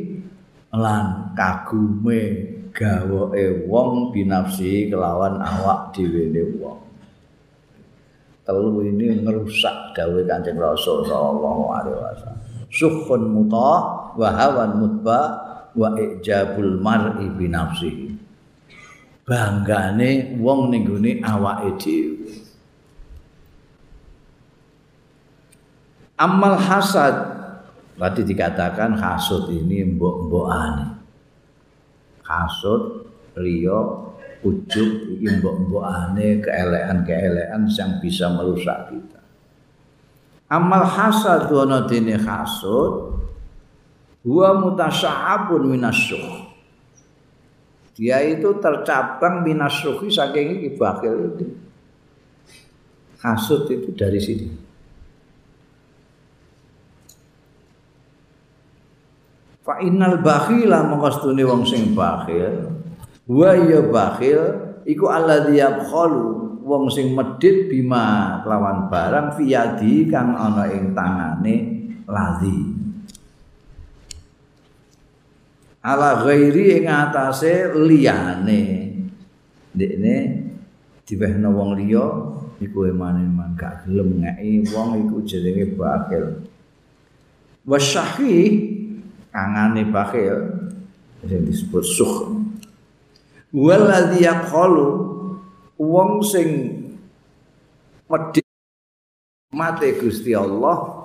lan kagume gawe wong binafsi kelawan awak dhewe wong telu ini ngerusak dawuh Kanjeng Rasul sallallahu alaihi wasallam. Sukhun muta wa hawan mutba wa ijabul mar'i bi nafsihi. Banggane wong ning gone awake dhewe. Amal hasad tadi dikatakan hasud ini mbok-mbokane. Hasud liya ujub iki mbok-mbokane keelekan-keelekan yang bisa merusak kita. Amal hasad ana dene hasud huwa mutasya'abun minasyuh. Dia itu tercabang minasyuhi saking iki bakil itu. Hasud itu dari sini. Fa innal bakhila mongkostune wong sing bakhil. Wa ya bakhil iku alladzi yabkhalu wong sing medhit bima kelawan barang fiyadi kang ana ing tangane ladzi ala ghairi ing atase liyane. Ndekne diwehno wong liya iku eman-eman gak gelem ngeki wong iku jenenge bakhil. Wasyahi kangane bakhil sing disebut sukh waladhi yaqalu wong sing medhi mate Gusti Allah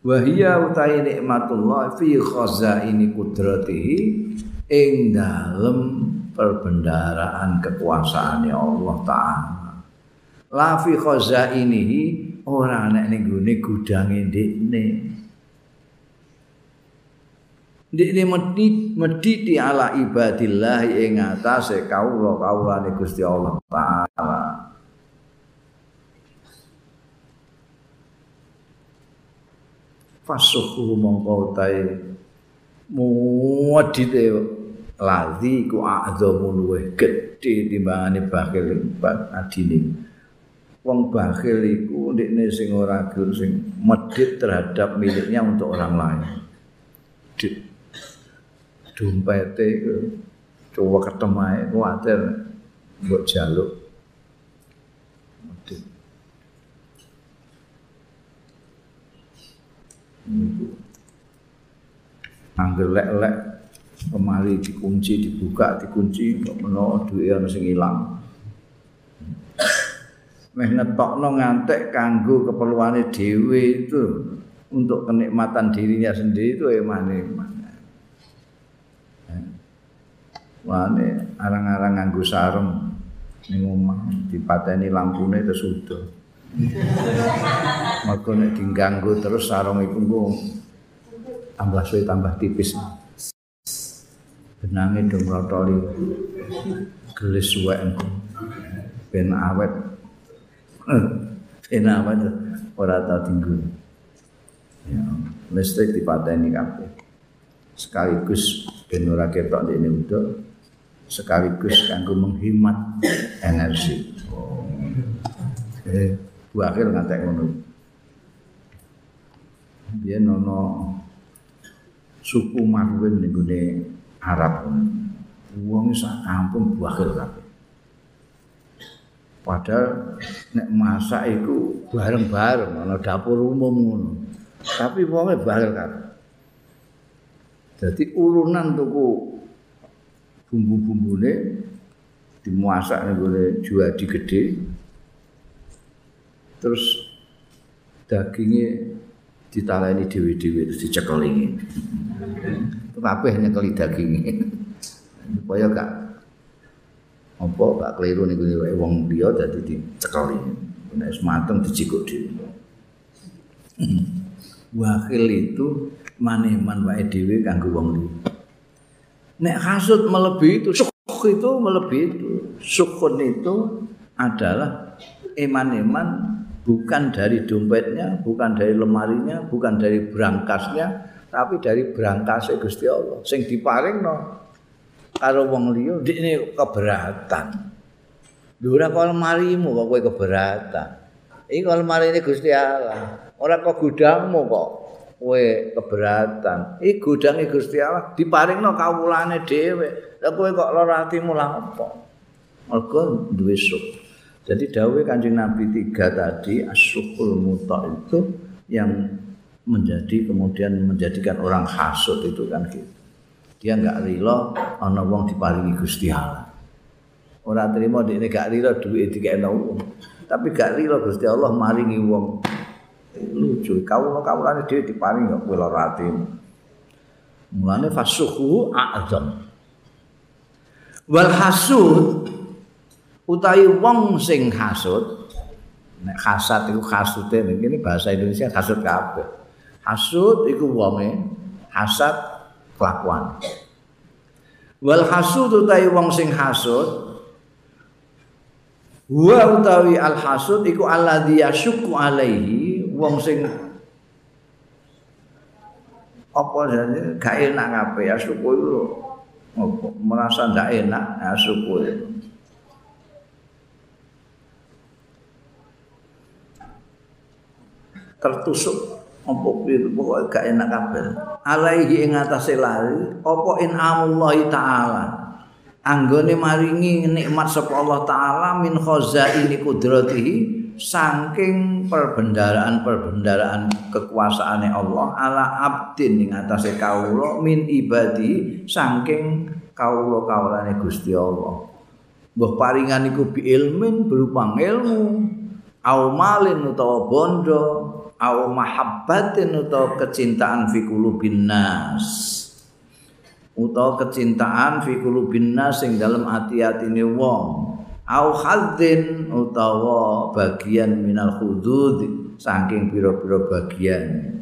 Wahia utai nikmatullah fi khazaini kudratihi ing dalem perbendaraan kekuasaan Allah Ta'ala. La fi khazainihi ora nek ning gone gudange ndekne ndekne medhi medhi ala ibadillah ing atase kawula-kawulane Gusti Allah taala. Fasuhu mongko tae muadite lazi ku a'zamu luweh gedhe timbangane bakil adine wong bakhil iku ndekne sing ora gur sing medhit terhadap miliknya untuk orang lain. Dik dompete iku coba ketemu ae kuwatir mbok jaluk. Medhit. Angger lek-lek kemari dikunci dibuka dikunci kok menawa duwe ana sing ilang. Meh ngetokno ngantek kanggo keperluane dhewe itu untuk kenikmatan dirinya sendiri itu eman-eman. Wane arang-arang nganggo sarung ning omah dipateni lampune terus udah. Maka nek diganggu terus sarung iku tambah suwe tambah tipis. Benange dong rotoli. Gelis suwek. Ben awet. Ben awet ora tau tinggu. Ya, listrik dipateni kabeh. Sekaligus ben ora ketok ndekne udah. sekaligus kanggo menghemat energi. Eh, wakil ngantek ngono. Dia nono suku Marwin ning gone Arab. Wong sak kampung wakil kabeh. Padahal nek masak iku bareng-bareng ana dapur umum ngono. Tapi wonge bakil kabeh. Jadi urunan tuku bumbu-bumbune dimasak ning gone juadi gede. Terus dagingnya ditaleni dewi-dewi terus dicekeli. Kabeh nyekeli dagingnya. Supaya gak apa gak keliru ning gone wong liya dadi dicekeli. Nek mateng dicikuk dhewe. Wakil itu maneman wae dhewe kanggo wong liya. Nek hasud melebihi itu, syukur itu melebihi itu. Syukur itu adalah eman-eman bukan dari dompetnya, bukan dari lemarinya, bukan dari berangkasnya, tapi dari berangkasnya Gusti Allah. Sing diparing no, karo wong liya ini keberatan. Dura kok lemarimu kok kowe keberatan. Iki ini Gusti Allah. Ora kok gudangmu kok kowe keberatan. Iki gudange Gusti Allah diparingno kawulane dhewe. Lah kowe kok lara atimu lah apa? Mergo duwe syukur. Jadi dawuh Kanjeng Nabi tiga tadi asyukul muta itu yang menjadi kemudian menjadikan orang hasud itu kan gitu. Dia enggak rela ana wong diparingi Gusti Allah. Ora trimo dekne gak rela duwe dikene wong. Tapi gak rela Gusti Allah maringi wong lucu kawula kawulane dhewe diparing kok kowe lara ati mulane fasuhu a'zam wal hasud utawi wong sing hasud nek hasad iku hasude ini bahasa Indonesia hasud kabeh hasud iku wonge hasad kelakuan. Wal hasud utawi wong sing hasud Wa utawi al hasud iku alladhi yashukku alaihi wong sing apa jane gak enak kabeh ya syukur itu merasa ndak enak ya syukur itu tertusuk piye pokoke gak enak kabeh. Alaihi ing atase lari apa in taala? Anggone maringi nikmat sapa Allah taala min khazaini qudratihi saking perbendaraan-perbendaraan kekuasaane Allah ala abdin ing atase kawula min ibadi saking kawula-kawulane Gusti Allah. Mbah paringan iku bi ilmin berupa ilmu, au malin utawa bondo, au mahabbatin utawa kecintaan fi qulubin nas. Utawa kecintaan fi qulubin nas sing dalem ati-atine wong. au hadzin utawa bagian minal hudud saking pira-pira bagian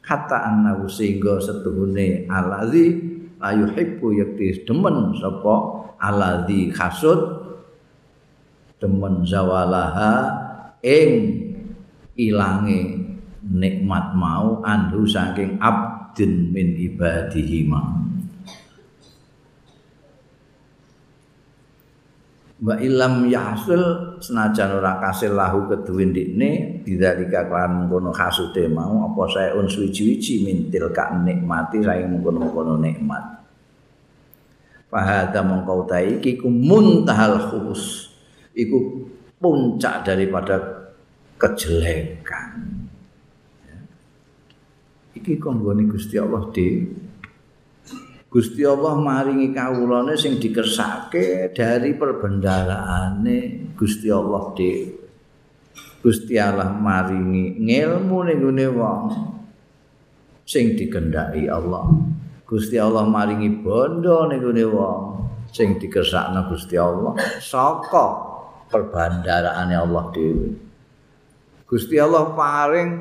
kata annahu sehingga setuhune alazi ayu hibbu yakti demen sapa alazi hasud demen zawalaha ing ilange nikmat mau anhu saking abdin min ibadihi mau. Wa ilam yahsul senajan ora kasil lahu keduwe ndikne bidzalika kan ngono hasude mau apa saya un suwi-wiji mintil ka nikmati saya mengkono-kono nikmat. Fahada mongko ta iki ku muntahal khus iku puncak daripada kejelekan iki konggone Gusti Allah di Gusti Allah maringi kawulane sing dikersake dari perbendaraane Gusti Allah dhewe. Gusti Allah maringi ngilmu ning gone wong sing dikendaki Allah. Gusti Allah maringi bondo ning gone wong sing dikersakno Gusti Allah saka perbandaraane Allah dhewe. Gusti Allah paring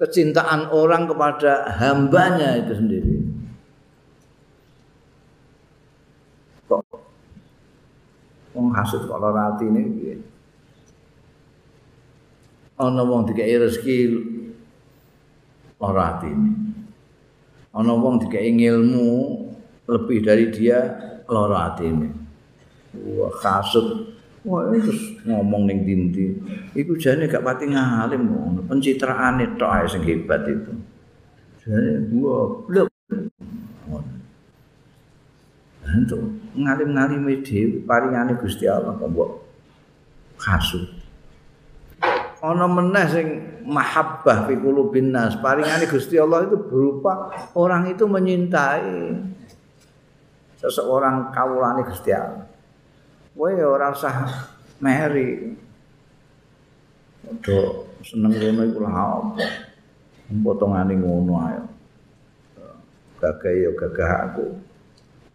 kecintaan orang kepada hambanya itu sendiri. Kok wong hasud kok lara atine piye? Ana wong dikai rezeki lara atine. Ana wong dikai ilmu lebih dari dia lara atine. Wah, hasud Wah, terus ngomong ning dindi. Iku jane gak pati ngalim ngono. Pencitraane tok ae sing hebat itu. Jane gua blek. Entuk ngalim-ngalime dhewe paringane Gusti Allah kok mbok kasut. Ana meneh sing mahabbah fi qulubin nas. Paringane Gusti Allah itu berupa orang itu menyintai seseorang kawulane Gusti Allah. Kowe ora usah meri. Odo seneng ngono iku lha apa? Potongane ngono ae. Gagah ya gagah aku.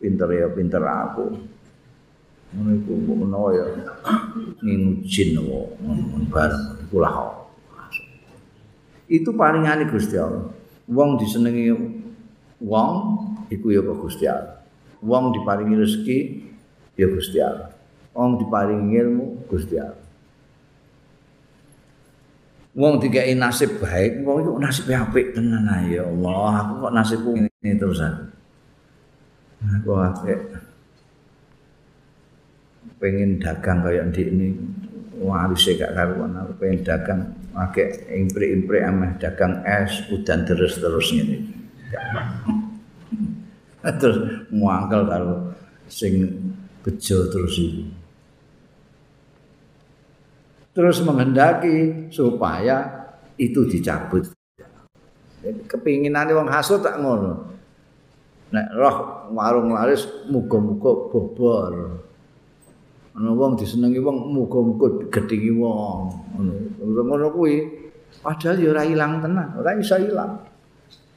Pinter ya pinter aku. Ngono iku menawa ya ngingujin ngono bareng iku lha Itu palingane Gusti Allah. Wong disenengi wong iku ya Gusti Allah. Wong diparingi rezeki ya Gusti Allah. Wong diparingi ilmu Gusti Allah. Wong dikai nasib baik, wong itu nasib apik tenan ya Allah. Aku kok nasibku ngene terusan. Aku apik. Pengen dagang kaya ndik ini. Waris gak karuan aku pengen dagang pakai impre-impre ameh dagang es udan terus-terus ngene. terus muangkel karo sing bejo terus iki. Terus menghendaki supaya itu dicabut. Kepinginan wong hasud tak ngono. Nek roh warung laris muga-muga bobor. Ana wong disenengi wong muga-muga gedhingi wong. Ngono. Kuwi padahal ya ora ilang tenan, ora iso ilang.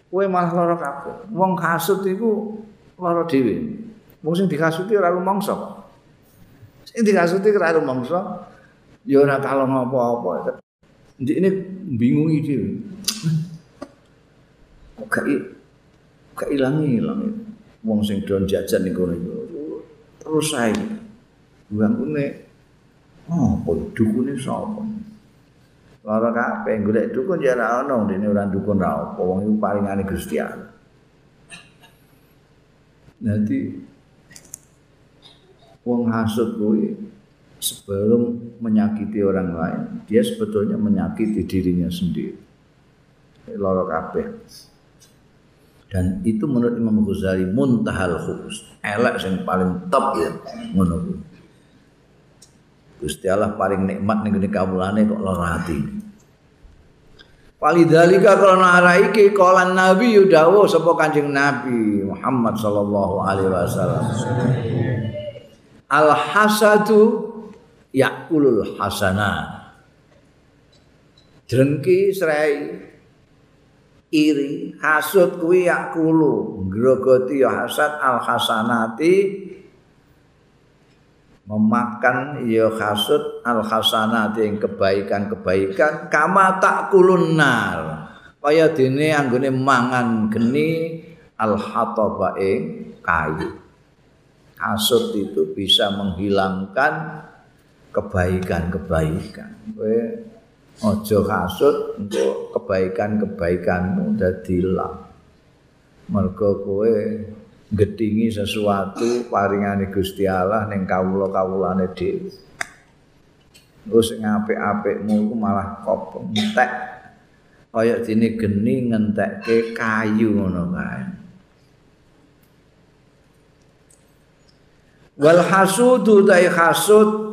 Kowe malah lara kabeh. Wong hasud iku lara dhewe. Wong sing dikasuti ora rumangsa. Sing dikasuti ora rumangsa, ya ora kalong apa-apa. Ndik ini bingung iki. Kok gak gak ilang-ilang wong sing don jajan niku niku. Terus sae. Buang kene oh, apa dukune sapa? Lara kabeh golek dukun ya ora ono dene ora dukun ra apa wong iku paringane Gusti Allah. Nanti wong hasud kuwi sebelum menyakiti orang lain, dia sebetulnya menyakiti dirinya sendiri. Loro kabeh. Dan itu menurut Imam Ghazali muntahal khubus. Elek yang paling top ya ngono Gusti Allah paling nikmat ning ngene kawulane kok lara ati. Walidhalika karena arah iki kala Nabi yudawu sapa Kanjeng Nabi Muhammad sallallahu alaihi wasallam. Al hasadu yakulul hasanah drengki serai iri hasud kuwi yakulu grogoti ya hasad al hasanati memakan ya hasud al hasanati yang kebaikan-kebaikan. Kama tak kulunnar kaya dene anggone mangan geni al hataba kayu. Hasud itu bisa menghilangkan kebaikan-kebaikan. Kowe aja kasut untuk kebaikan-kebaikanmu dadi ilang. Mergo kowe gedhingi sesuatu paringane Gusti Allah ning kawula-kawulane dhewe. Terus sing apik-apikmu iku malah kok entek. Kaya dene geni ngentekke kayu ngono kae. Wal hasudu dai hasud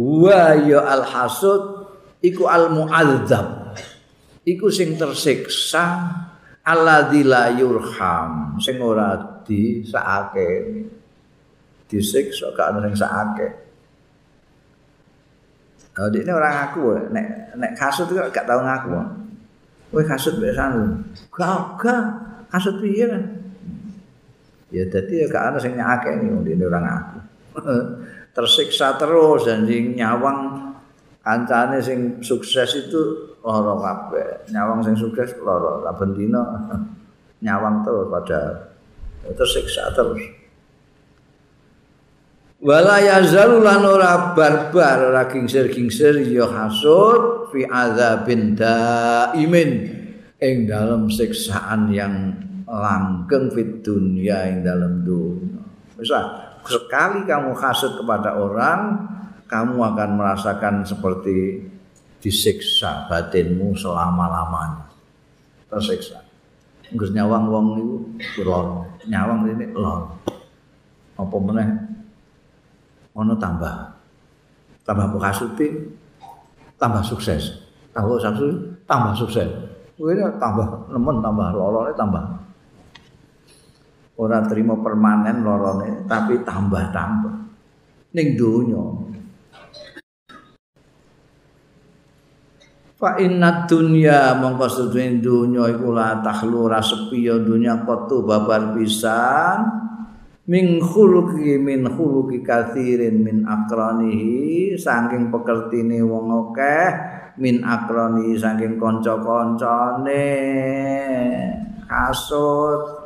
wa ya al hasud iku al muadzab iku sing tersiksa alladzi la yurham sing ora disakake disiksa gak ana sing sakake Oh, ini orang aku, nek nek kasut itu gak tahu ngaku. Kowe kasut biasa lu. Gak, gak. Kasut piye? Ya jadi ya gak ana sing nyake nih ini orang aku. Tersiksa terus dan sing nyawang kancane sing sukses itu lara kabeh. Nyawang sing sukses lara saben dina nyawang terus pada tersiksa terus. wala yazalu lan ora barbar ora gingsir-gingsir ya hasud fi azabin daimin ing dalam siksaan yang langgeng fit dunia ing dalam dunia bisa sekali kamu hasud kepada orang kamu akan merasakan seperti disiksa batinmu selama-lamanya. Tersiksa. Nggak nyawang wong itu lor nyawang ini lor apa meneh? Ono tambah. Tambah bekasuti tambah sukses. Tambah sukses tambah sukses. Ini tambah nemen tambah lorone tambah orang terima permanen lorone tapi tambah tambah. Ning dunya Fa inna dunya mongko sedene dunya iku la takhlu ra sepi ya dunya kotu babar pisan. Min khuluqi min khuluqi kathirin min akranihi saking pekertine wong akeh min akrani saking kanca-kancane. Hasud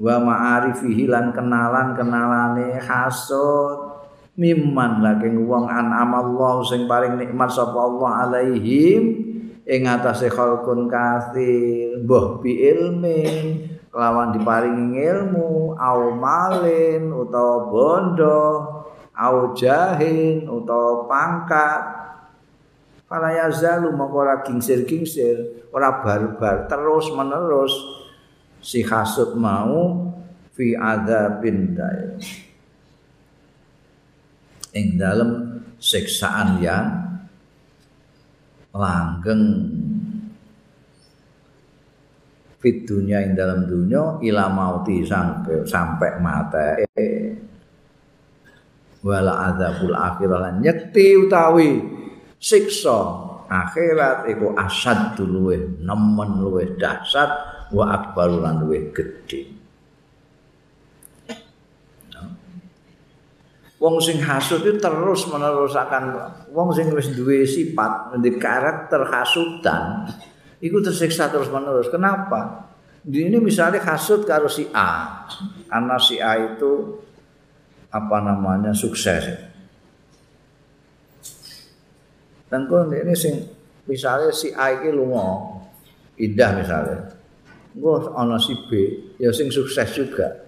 wa ma'arifihi lan kenalan-kenalane hasud. Mimman laking wong anamallahu sing paling nikmat sapa Allah alaihim ing atase khalqun kathir mbah bi ilmin lawan diparingi ilmu au malin utawa bondo au jahin utawa pangkat. Para yazalu moko ora gingsir-gingsir ora barbar terus menerus si hasud mau fi adzabin daim ing dalam siksaan yang langgeng. Fit dunia ing dalam dunia ila mauti sampai sampai mata wala azabul akhirah lan nyekti utawi siksa akhirat iku asad luwe nemen luwe dahsyat wa akbar lan luwe gedhe Wong sing hasud itu terus menerus akan wong sing wis duwe sifat, duwe karakter hasudan, Iku tersiksa terus menerus. Kenapa? Di ini misalnya hasut karo si A, karena si A itu apa namanya sukses. Kalau ini sing misalnya si A ini lunga indah misalnya, gue ono si B, ya sing sukses juga.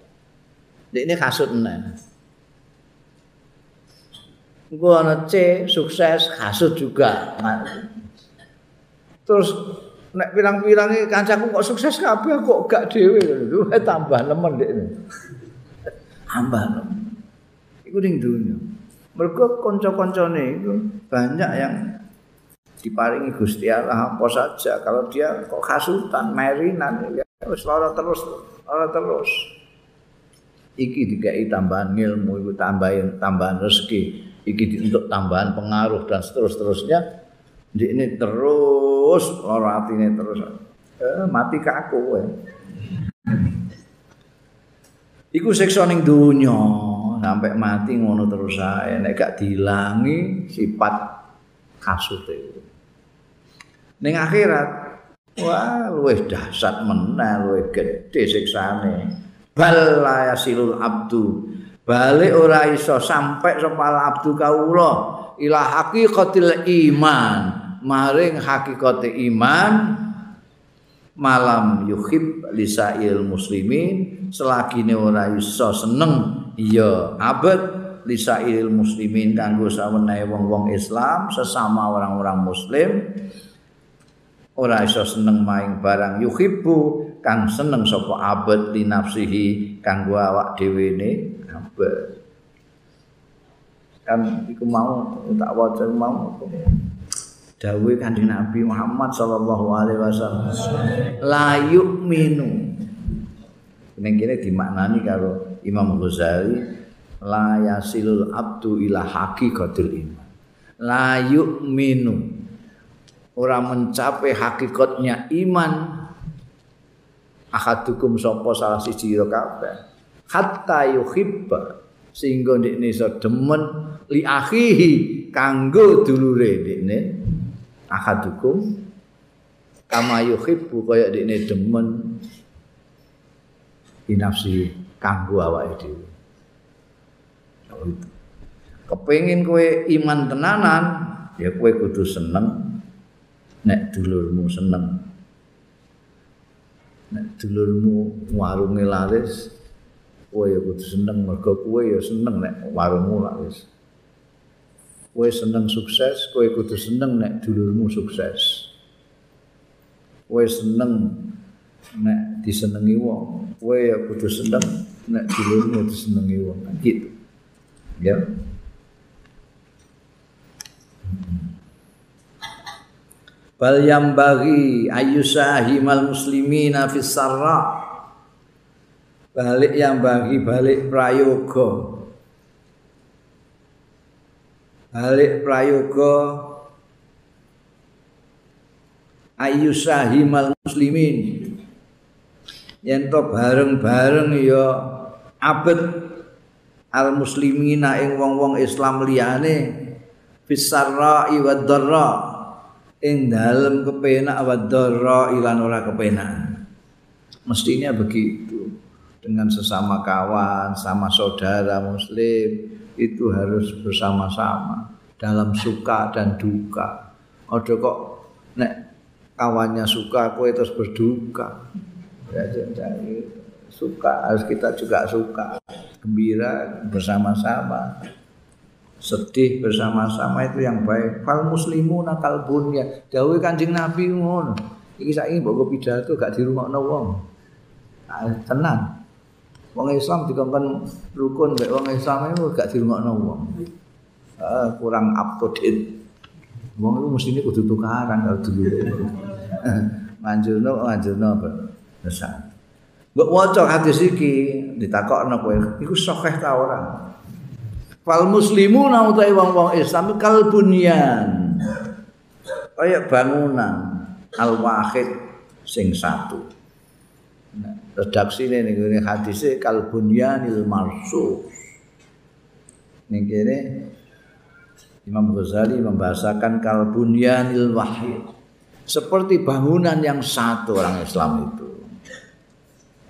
Ini hasut nih. Gue ono C sukses hasut juga. Terus nek pirang-pirang iki kancaku kok sukses kabeh kok gak dhewe lho tambah nemen dik tambah nemen iku ning dunya mergo kanca-kancane itu banyak yang diparingi Gusti Allah apa saja kalau dia kok hasutan merinan ya wis lara terus lara terus iki dikai tambahan ilmu iku tambahin tambahan rezeki iki untuk tambahan pengaruh dan seterus-terusnya Di ini terus lara atine terus. Eh, mati kaku eh. Iku siksa ning donya sampai mati ngono terus ae nek gak dilangi sifat kasute. Ning akhirat wah luwih dahsyat meneh luwih gedhe siksane. Bal la yasilul abdu. Balik ora iso sampai sapa abdu kaula ila haqiqatil iman. Maring hakikate iman malam yuhib lisail muslimin. Selagi ora iso seneng ya abad lisail muslimin kanggo sawenehe wong-wong Islam sesama orang-orang muslim ora iso seneng maing barang yuhibbu kang seneng sapa abad li nafsihi kanggo awak dhewe ne abad kan iku mau tak waca mau. Dawe kanjeng Nabi Muhammad sallallahu alaihi wasallam la yu'minu. Ning kene dimaknani karo Imam Ghazali la yasilul abdu ila haqiqatil iman. La yu'minu ora mencapai hakikatnya iman ahadukum sapa salah siji ira kabeh. Hatta yuhibba sehingga ndekne iso demen li akhihi kanggo dulure ndekne ahadukum kama yuhibbu kaya ndekne demen inafsi kanggo awake dhewe. Kepengin kowe iman tenanan ya kowe kudu seneng nek dulurmu seneng. Nek dulurmu warunge laris kowe ya kudu seneng. Mergo kowe ya seneng nek warungmu laris. Kowe seneng sukses kowe kudu seneng nek dulurmu sukses. Kowe seneng nek disenengi wong kowe ya kudu seneng nek dulurmu disenengi wong. Gitu. Ya bal yang bagi ayusahimal muslimina fis sarra. Balik yang bagi balik prayoga. Balik prayoga. Ayusahimal muslimin. Yen to bareng-bareng ya abet al muslimina ing wong-wong Islam liyane. Fisarra wa dharra ing dalem kepenak wa dharra ilan ora kepenak. Mestinya begitu. Dengan sesama kawan sama saudara muslim itu harus bersama-sama. Dalam suka dan duka. Ojo kok nek kawannya suka kowe terus berduka. Ya, suka harus kita juga suka. Gembira bersama-sama sedih bersama-sama itu yang baik. Fal muslimu nakal bunya dawuh kanjeng nabi ngono. Iki saiki mbok pidato gak di rumah wong. Nah, tenang. Wong Islam dikongkon rukun mbek wong Islam itu gak di rumah wong. Uh, kurang up to date. Wong itu mesti kudu tukaran kalau dulu. Manjurno manjurno besar. Mbok waca hadis iki ditakokno kowe. Iku sahih ta ora? Fal muslimuna utawi wong-wong Islam kal bunyan. Kaya bangunan al wahid sing satu. Nah, redaksine ning ngene hadise kal bunyanil marsus. Ning kene Imam Ghazali membahasakan kal bunyanil wahid. Seperti bangunan yang satu orang Islam itu.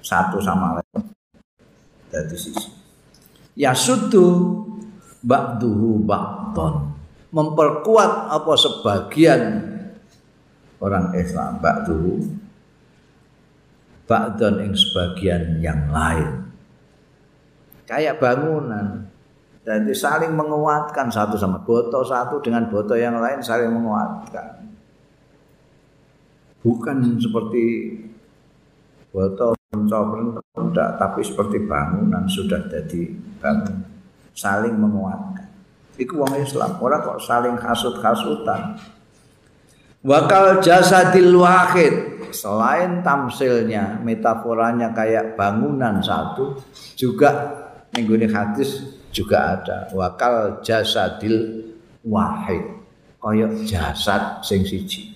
satu sama lain dari sisi ya sudu ba'duhu ba'don. Memperkuat apa sebagian orang Islam. Ba'duhu. Ba'don yang sebagian yang lain. Kayak bangunan. Jadi saling menguatkan satu sama botol satu dengan botol yang lain saling menguatkan. Bukan seperti botol mentok tapi seperti bangunan sudah jadi bangun saling menguatkan. Itu wong Islam orang kok saling hasut-hasutan. Wakal jasadil wahid selain tamsilnya metaforanya kayak bangunan satu juga minggu hadis juga ada. Wakal jasadil wahid koyok jasad sing siji.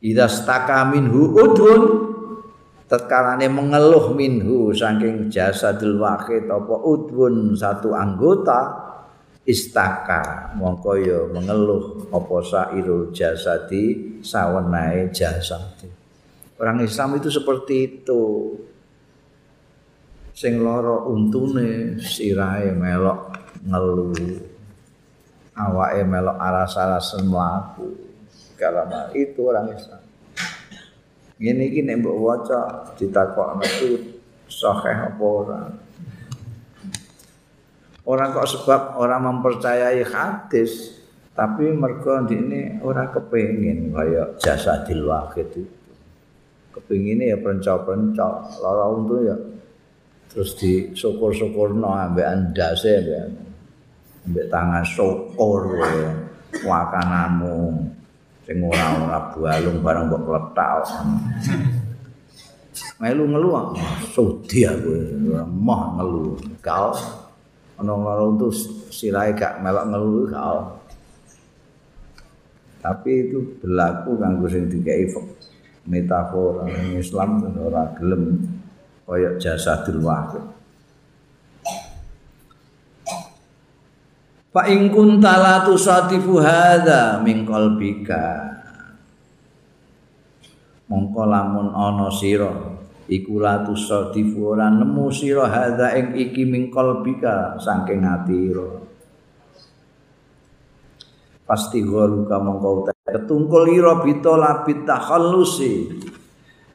Ida staka minhu udhun tetkalane mengeluh minhu saking jasadul wahid apa udhun satu anggota istaka mongko ya mengeluh apa sairul jasadi sawenae jasad orang Islam itu seperti itu. Sing loro untune sirahe melok ngeluh awake melok aras-arasen mlaku. Kalama itu orang Islam. Ini ini mbok waca ditakok itu sahih apa ora. Orang kok sebab orang mempercayai hadis tapi mergo ini orang kepengin kaya jasa wahid itu. Kepengine ya pencok-pencok, lara untu ya terus di syukur-syukurno ambek andase ambek tangan syukur ya wakananmu sing ora ora bualung bareng mbok kletak. melu ngelu sudi aku moh ngelu. Kau ana lara untu sirahe gak melok ngelu kau tapi itu berlaku kanggo sing dikei metafora. Islam ora gelem kaya jasadul wahid Fa in kunta la tusatifu hadza min qalbika. Mongko lamun ana sira iku la tusatifu ora nemu sira hadza ing iki min qalbika saking atira. Pasti golu ka mongko ketungkul ira bita labit takhallusi.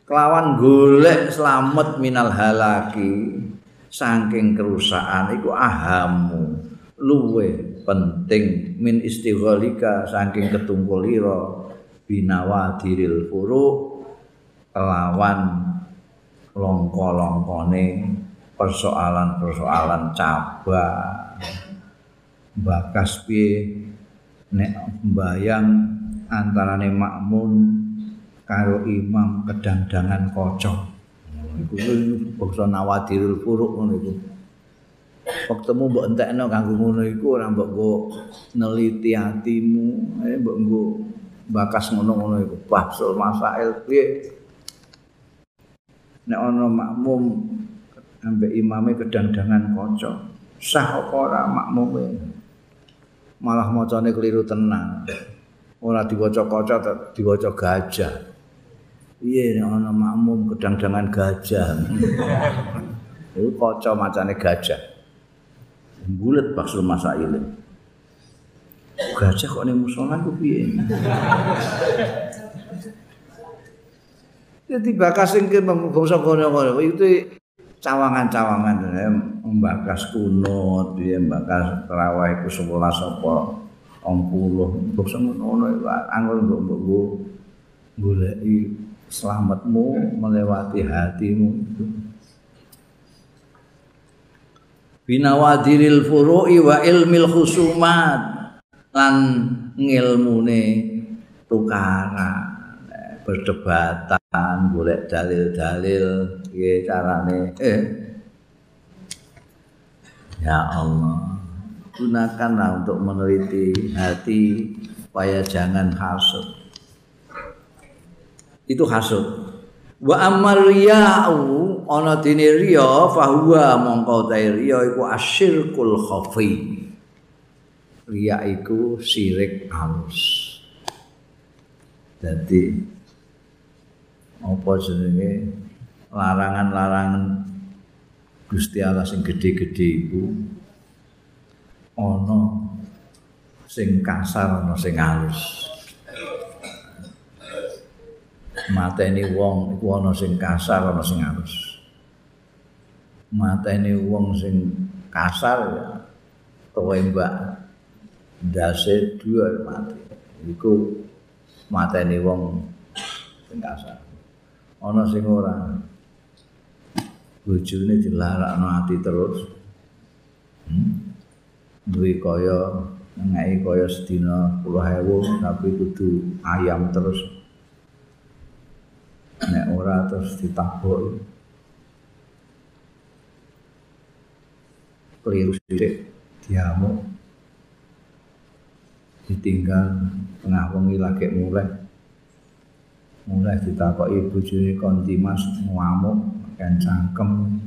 Kelawan golek slamet minal halaki saking kerusakan iku ahamu. Luwe penting min istighalika saking ketungkulira binawadiril furu kelawan longko-longkone persoalan-persoalan cabang. Bakas piye? Nek mbayang antarane makmun karo imam kedangdangan kocok. Iku bangsa nawadirul furu ngono iku Waktemu mbok entekno kanggo ngono iku ora mbok go neliti atimu, eh mbok go bakas ngono-ngono iku. Bahsul masail piye? Nek ana makmum ambek imame kedangdangan kaca, sah apa ora makmume? Malah macane keliru tenang. Ora diwaca kaca, diwaca gajah. Piye nek ana makmum kedangdangan gajah? Iku kaca macane gajah. Bulet baksul masail. Gajah kok ning musola ku piye? Jadi bakas sing ke bangsa kono-kono itu cawangan-cawangan membakas kunut, dia membakas terawih iku 11 apa 60 bangsa ngono iku anggur mbok mbok goleki selamatmu melewati hatimu itu. Binawadiril furu'i wa ilmil khusumat. Lan ngilmune tukara perdebatan golek dalil-dalil. Piye carane. Eh. Ya Allah. Gunakanlah untuk meneliti hati supaya jangan hasud itu hasud wa amal riya'u ana dene riya fahuwa mongko ta riya iku asyirkul khafi. Riya iku sirik halus. Dadi apa jenenge? Larangan-larangan Gusti Allah sing gedhe-gedhe iku ana sing kasar ana sing halus mateni wong iku ana sing kasar ana sing halus mateni wong sing kasar ya tembak ndase dua mati. Iku mateni wong sing kasar. Ana sing ora. Bojone dilarakno ati terus. Hmm? duwe kaya ngai kaya sedina 10.000 tapi kudu ayam terus nek ora terus ditabuk keliru sithik diamuk. Ditinggal tengah wengi lagi mulai. Mulai ditakoki bojone konti mas ngamuk kan cangkem.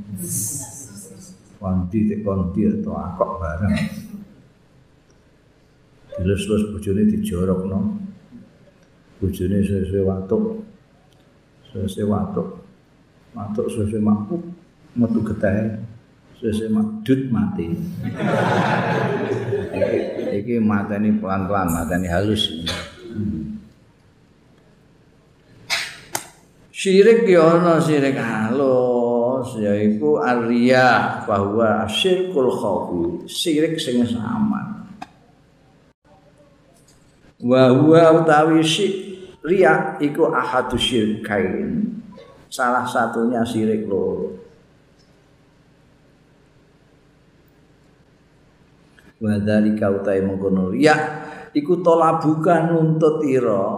Konti tek konti atau akok bareng. Dilus-lus bojone dijorokno bojone sesuai waktu Sese watuk. Watuk sese makuk. Metu getah. Sese makdut mati. iki, iki mateni pelan-pelan, mateni halus. Syirik ya ana syirik halus yaiku arya bahwa syirkul khafi syirik sing sama. Wa huwa utawi syirik riya iku ahadu syirkain salah satunya syirik loro wa dzalika utai mengkono. Riya iku tolabukan nuntut ira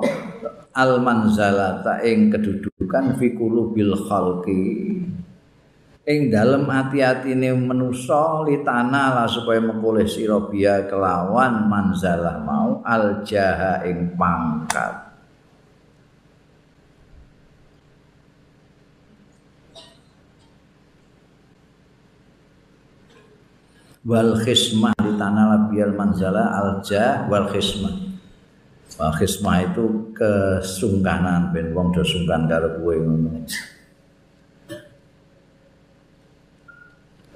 al manzalata ing kedudukan fi qulubil khalqi. Ing dalem ati-atine manusa litana lah supaya mengkoleh sira kelawan manzalah mau al jaha ing pangkat wal khismah litana bial manzala al jah wal khismah. Wal khismah itu kesungkanan ben wong do sungkan karo kowe ngono.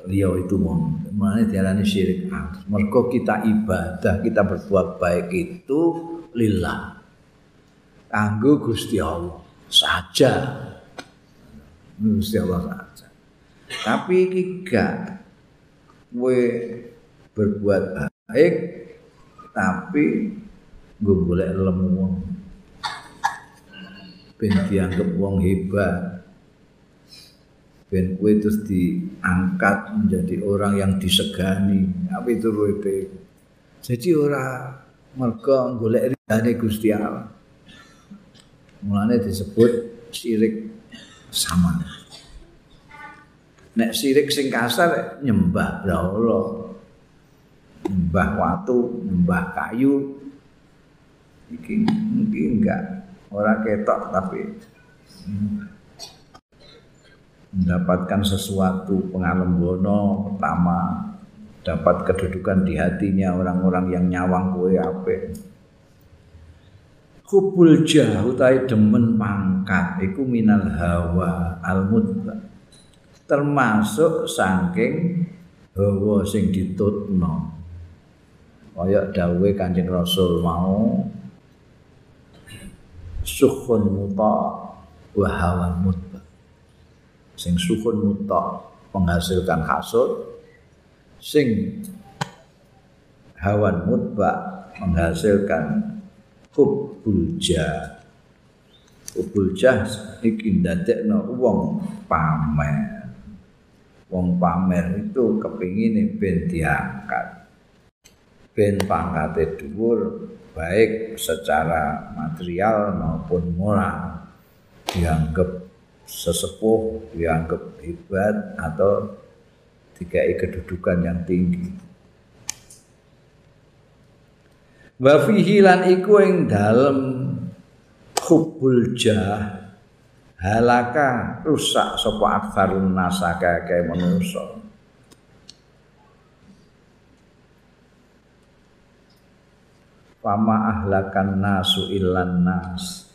Liya itu mau mana diarani syirik. Mergo kita ibadah kita berbuat baik itu lillah. Kanggo Gusti Allah saja. Gusti Allah saja. Tapi iki kowe berbuat baik tapi gue boleh lemu wong. Ben dianggap wong hebat. Ben kue terus diangkat menjadi orang yang disegani. Apa itu ruwete jadi orang mereka golek ridane Gusti Allah. Mulane disebut syirik sama nek sirik sing kasar nyembah Allah nyembah watu nyembah kayu. Iki mungkin enggak orang ketok tapi mendapatkan sesuatu pengalembono pertama dapat kedudukan di hatinya orang-orang yang nyawang kue ape hubul jah utai demen pangkat iku minal hawa al termasuk saking hawa sing ditutno. Kaya dawuhe Kanjeng Rasul mau sukhun muta wa hawa mutba. Sing sukhun muta menghasilkan hasil sing hawan mutba menghasilkan hubbul jah. Hubbul jah iki ndadekno wong pamer wong pamer itu kepingin ben diangkat. Ben pangkate dhuwur baik secara material maupun moral dianggap sesepuh dianggap hebat atau dikai kedudukan yang tinggi. Wa fihi lan iku ing dalem hubbul jah halaka rusak sapa aktsarun nasaka kae manusa Fama ahlakan nasu ilan nas.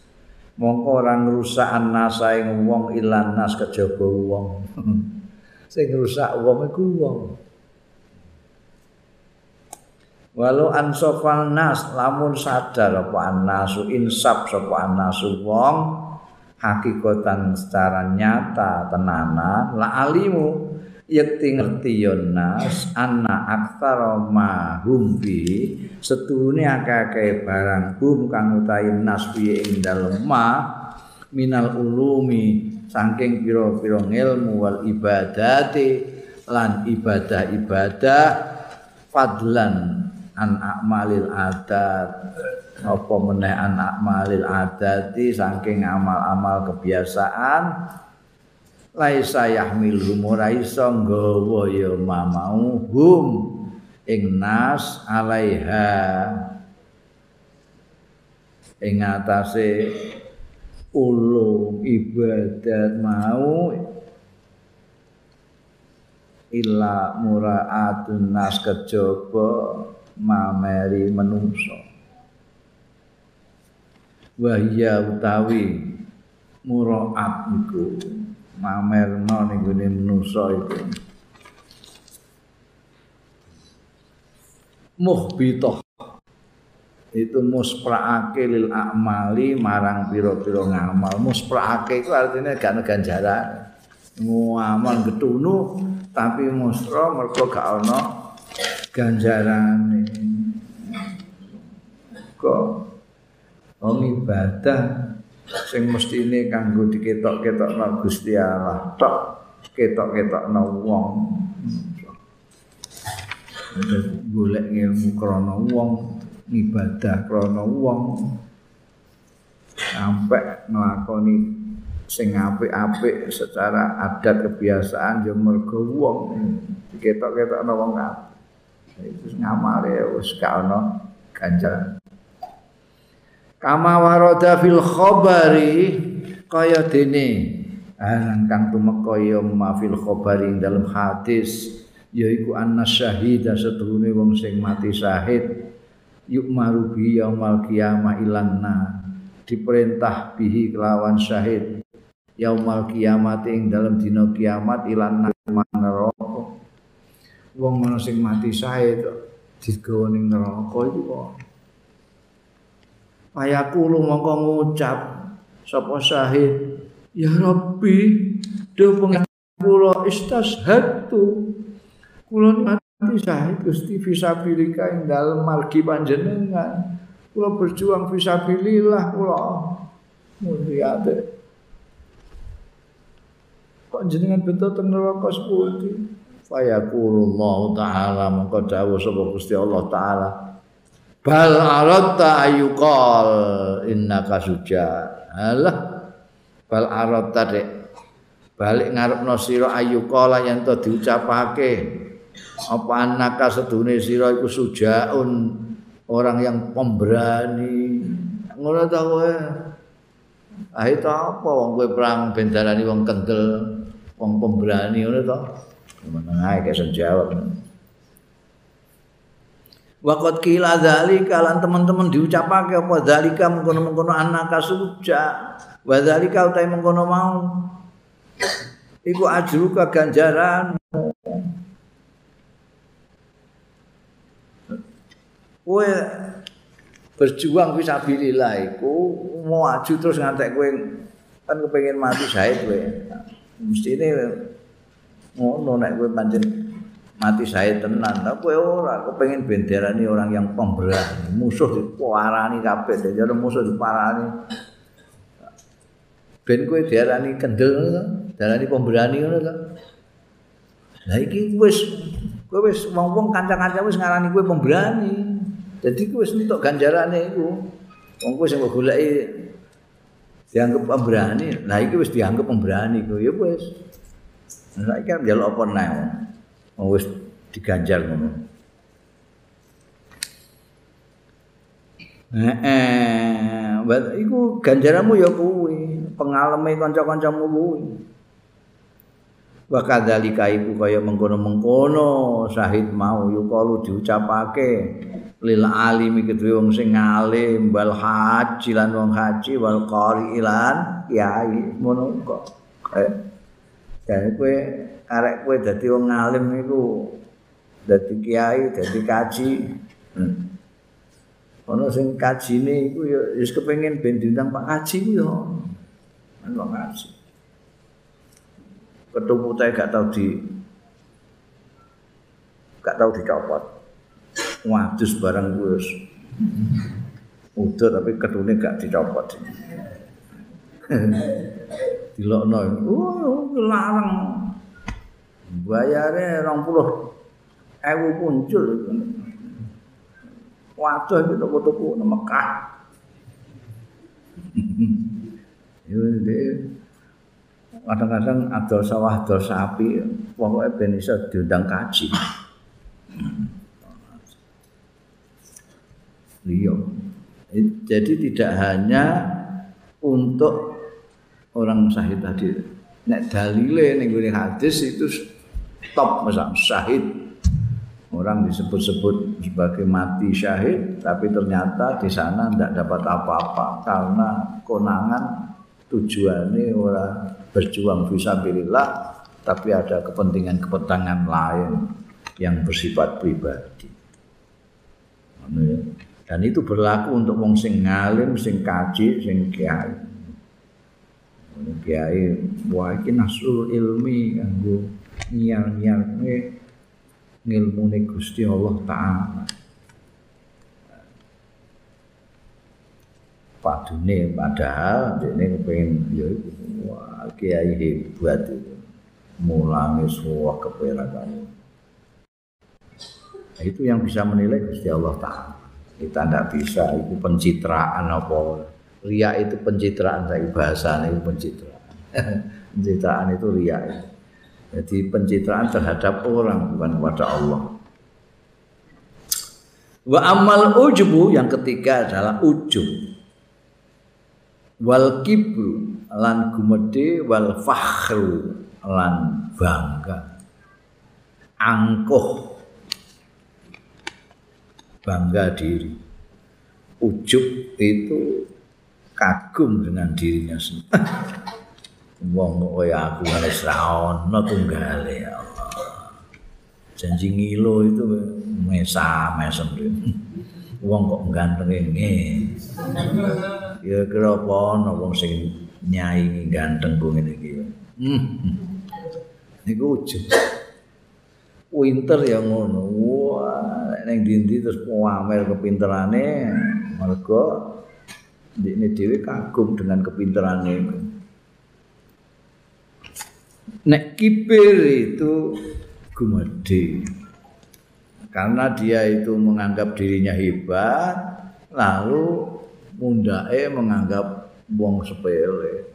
Mongko orang rusak nasa ing wong ilan nas kejaba wong. Sing rusak wong iku wong. Walau ansofal nas lamun sadar apa anasu insap sapa anasu wong hakikatan secara nyata tenanan la alimu. Yakti ngerti yonas anna aktsara ma hum bi setune akeh barang hum kang utahe nas ing dalem ma. Minal ulumi saking pira-pira ilmu wal ibadati lan ibadah-ibadah fadlan an amalil adat apa meneh anak malil adati saking amal-amal kebiasaan? Laisa yahmil ora iso nggawa ya mamau hum ing nas alaiha. Ing atase ulung ibadat mau illa muraatun nas kejaba mameri menungso wahya utawi muraat iku mamerno ning gone manusa iku. Muhbitoh itu muspraake lil amali marang pira-pira ngamal. Muspraake itu artinya gak ganjaran ngamal getunu tapi musra mergo gak ana ganjarane. Kok wong ibadah sing mestine kanggo diketok-ketokno Gusti Allah. Tok ketok-ketokno wong. Golek ilmu krana wong ibadah krana wong. Sampai nglakoni sing apik-apik secara adat kebiasaan yo mergo wong. Ketok-ketokno wong kabeh. Itu ngamale wis gak ono ganjaran kama warada fil khabari kaya dene. Aran kang tumeka ya mafil khabari dalam hadis yaiku anna syahida setuhune wong sing mati syahid. Yuk marubi yaumal qiyamah ilanna diperintah bihi kelawan syahid. Yaumal kiamat ing dalam dina kiamat ilan neraka wong ana sing mati syahid digawa ning neraka iku kok Payaku mongko ngucap sapa syahid? Ya rabbi do pengen kula istashhadu kula mati syahid Gusti fisabilika ing dalem margi panjenengan. Kula berjuang fisabilillah kula. Mulia deh kok jenengan beto teng neraka sepundi? Fayaqulullahu taala mongko dawuh sapa Gusti Allah taala bal aratta ayuqal innaka suja. Alah bal aratta dek balik ngarepno sira ayuqala yen to diucapake. Apa anaka sedune sira iku sujaun? Orang yang pemberani. Ngono ta kowe? Ah itu apa? Wong kowe perang bendarani wong kendel wong pemberani ngono to. Meneng ae kek jawab. Waqat kila dzalika lan teman-teman diucapake apa dzalika mengkono-mengkono anaka suja. Wa dzalika utahe mengkono mau. Iku ajru ganjaran. Kowe berjuang fisabilillah iku mau aju terus ngantek kowe kan kepengin mati syahid kowe. mesti ini ngono nek kowe pancen mati saya tenan. Tapi kowe ora. Kepengin benderani orang yang pemberani musuh diparani kabeh. Jadi musuh diparani. Ben kowe diarani kendel ngono diarani pemberani ngono to? Lah iki wis kowe wis wong-wong kanca-kanca wis ngarani kowe pemberani. Jadi kowe wis entuk ganjarane iku. Wong kowe sing goleki dianggap pemberani. Nah iki wis dianggap pemberani ku ya wis. Nah iki kan jaluk apa nang. Wis diganjar ngono. Eh, eh, iku ganjaranmu ya kuwi, pengalame kanca-kancamu kuwi. Wa kadzalika iku kaya mengkono-mengkono syahid mau yukalu diucapake lil alimi kedue wong sing alim wal haji lan wong haji wal qari ilan kiai ngono kok eh kowe arek kowe dadi wong alim iku dadi kiai dadi kaji. Hmm. ono sing kajine iku ya wis kepengin ben diundang Pak Kaji ku ya. Ono kaji ketemu gak tau di gak tau dicopot. Wadus barang wis. Udah tapi ketune gak dicopot. Dilokno. Oh larang bayare 20 ewu muncul waduh itu toko-toko di Mekah. Kadang-kadang adol sawah adol sapi pokoknya ben iso diundang kaji. Beliau. Jadi tidak hanya untuk orang syahid tadi. Nek dalile ning hadis itu top misal syahid. Orang disebut-sebut sebagai mati syahid, tapi ternyata di sana tidak dapat apa-apa karena konangan tujuannya orang berjuang visabilillah, tapi ada kepentingan-kepentingan lain yang bersifat pribadi. Dan itu berlaku untuk wong sing ngalim, sing kaji, sing kiai. Kiai wah iki nasrul ilmi kanggo nyiar-nyiar ngilmune Gusti Allah taala. Padune padahal dene kepengin ya wah kiai hebat itu. Mulangi semua keperakan. Itu yang bisa menilai Gusti Allah taala. kita tidak bisa itu pencitraan apa Ria itu pencitraan saya bahasa itu pencitraan. pencitraan itu ria itu. Jadi pencitraan terhadap orang bukan kepada Allah. Wa amal ujubu yang ketiga adalah ujub. Wal kibru lan gumede wal fakhru lan bangga. Angkuh bangga diri. Ujub itu kagum dengan dirinya sendiri. Wong kaya aku wis ra ono tunggale ya Allah. Janji ngilo itu mesa mesem Wong kok ganteng ngene. Ya kira apa ono wong sing nyai ganteng kok ngene iki. Hmm. Niku ujug. Winter ya ngono. Wah, ning ndi terus pamer kepinterane mergo ini dhewe kagum dengan kepinterane. Nek kibir itu gumede. Karena dia itu menganggap dirinya hebat, lalu mundake menganggap wong sepele.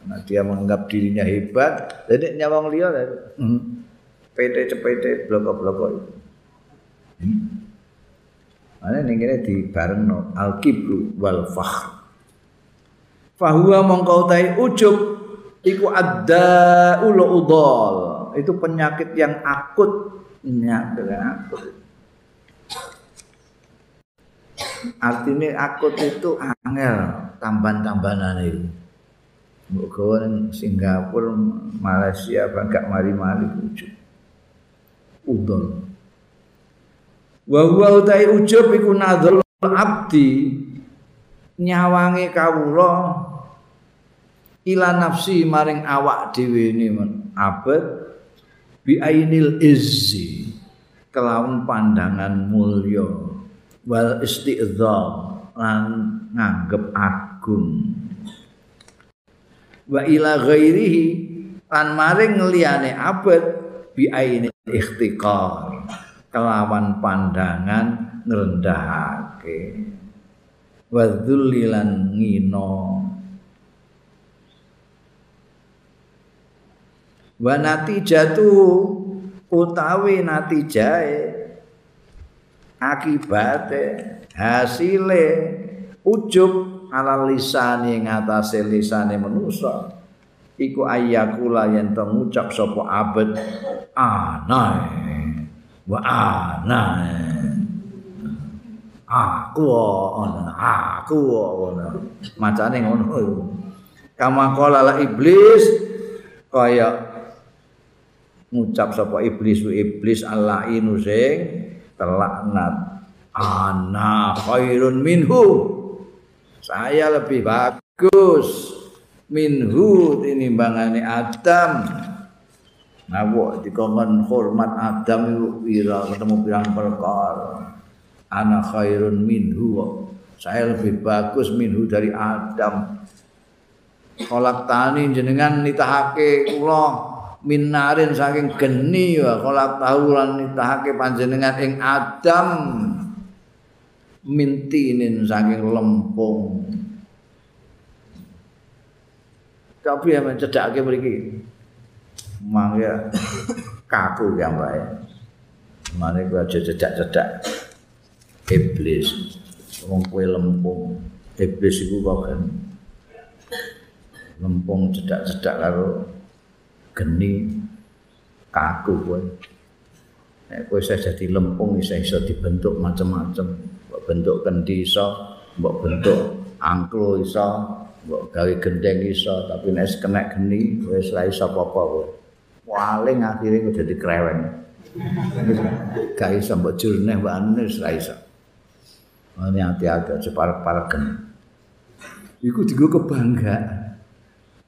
Karena dia menganggap dirinya hebat, jadi nyawang liya hmm. PT cepete bloko-bloko itu. Hmm. Ana ning kene di barengno al-kibru wal fakhr. Fahuwa mongkau tai ujub iku ada ulo udol itu penyakit yang akut. Artinya akut itu angel tambahan-tambahan itu. Mbok Singapura, Malaysia, gak mari-mari ujub. Udol. Wa huwa utai ujub iku nadzul abdi. Nyawangi kawula ila nafsi maring awak dhewe ne abad bi ainil izzi kelawan pandangan mulya wal istidzam lan nganggep agung. Wa ila ghairihi lan maring liyane abad bi ainil ikhtiqar kelawan pandangan ngrendahake. Wa dzullilan ngino wa natijatu utawi natijae akibate hasile ujub ala lisane ngatasé lisane manusa iku ayyakula yen to ngucap sapa abet anae wa anae. Aku ana aku ana. Macane ngono kama kala iblis kaya ngucap sapa iblis iblis alainu sing telaknat ana khairun minhu. Saya lebih bagus minhu tinimbangane Adam. Ngawuk dikongkon hormat Adam pira ketemu pirang perkara. Ana khairun minhu. Saya lebih bagus minhu dari Adam. Kolak tani jenengan nitahake kula minarin saking geni wa kala tahu lan nitahake panjenengan ing Adam. Mintinin saking lempung. Tapi yang mencedakake mriki. Mangga kaku ya mbak ya. Mana gua cedak-cedak iblis. Wong kue lempung. Iblis itu kok lempung cedak-cedak karo geni kaku kowe. Nek kowe iso dadi lempung iso iso dibentuk macam-macam mbok bentuk kendi iso mbok bentuk angklo iso mbok gawe gendeng iso. Tapi nek kena geni wis ora iso apa-apa kowe. Paling akhire kok dadi kreweng. Gak iso mbok jurneh mbok anu wis ora iso. Ini hati-hati separek-parek geni. Iku digo kebanggaan.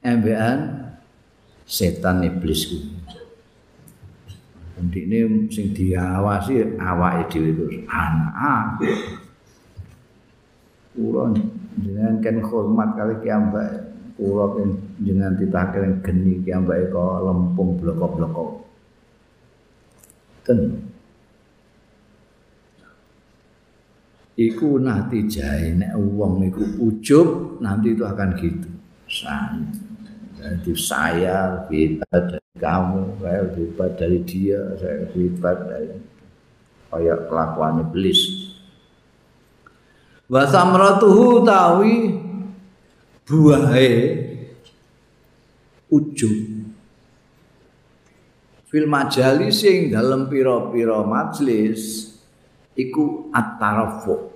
Embean setan iblis ku. Ndikne sing diawasi awake dhewe itu anak. Kula jenengan kan hormat kali kiambak. Kula kan jenengan ditake geni kiambak kok lempung bloko-bloko. Ten. iku nanti jahe nek wong iku ujub nanti itu akan gitu saya jadi saya lebih hebat dari kamu saya lebih hebat dari dia saya lebih hebat dari kayak kelakuan iblis. Wa samratuhu tawi buahe ujub fil majalis sing dalam pira-pira majlis iku at-tarafu.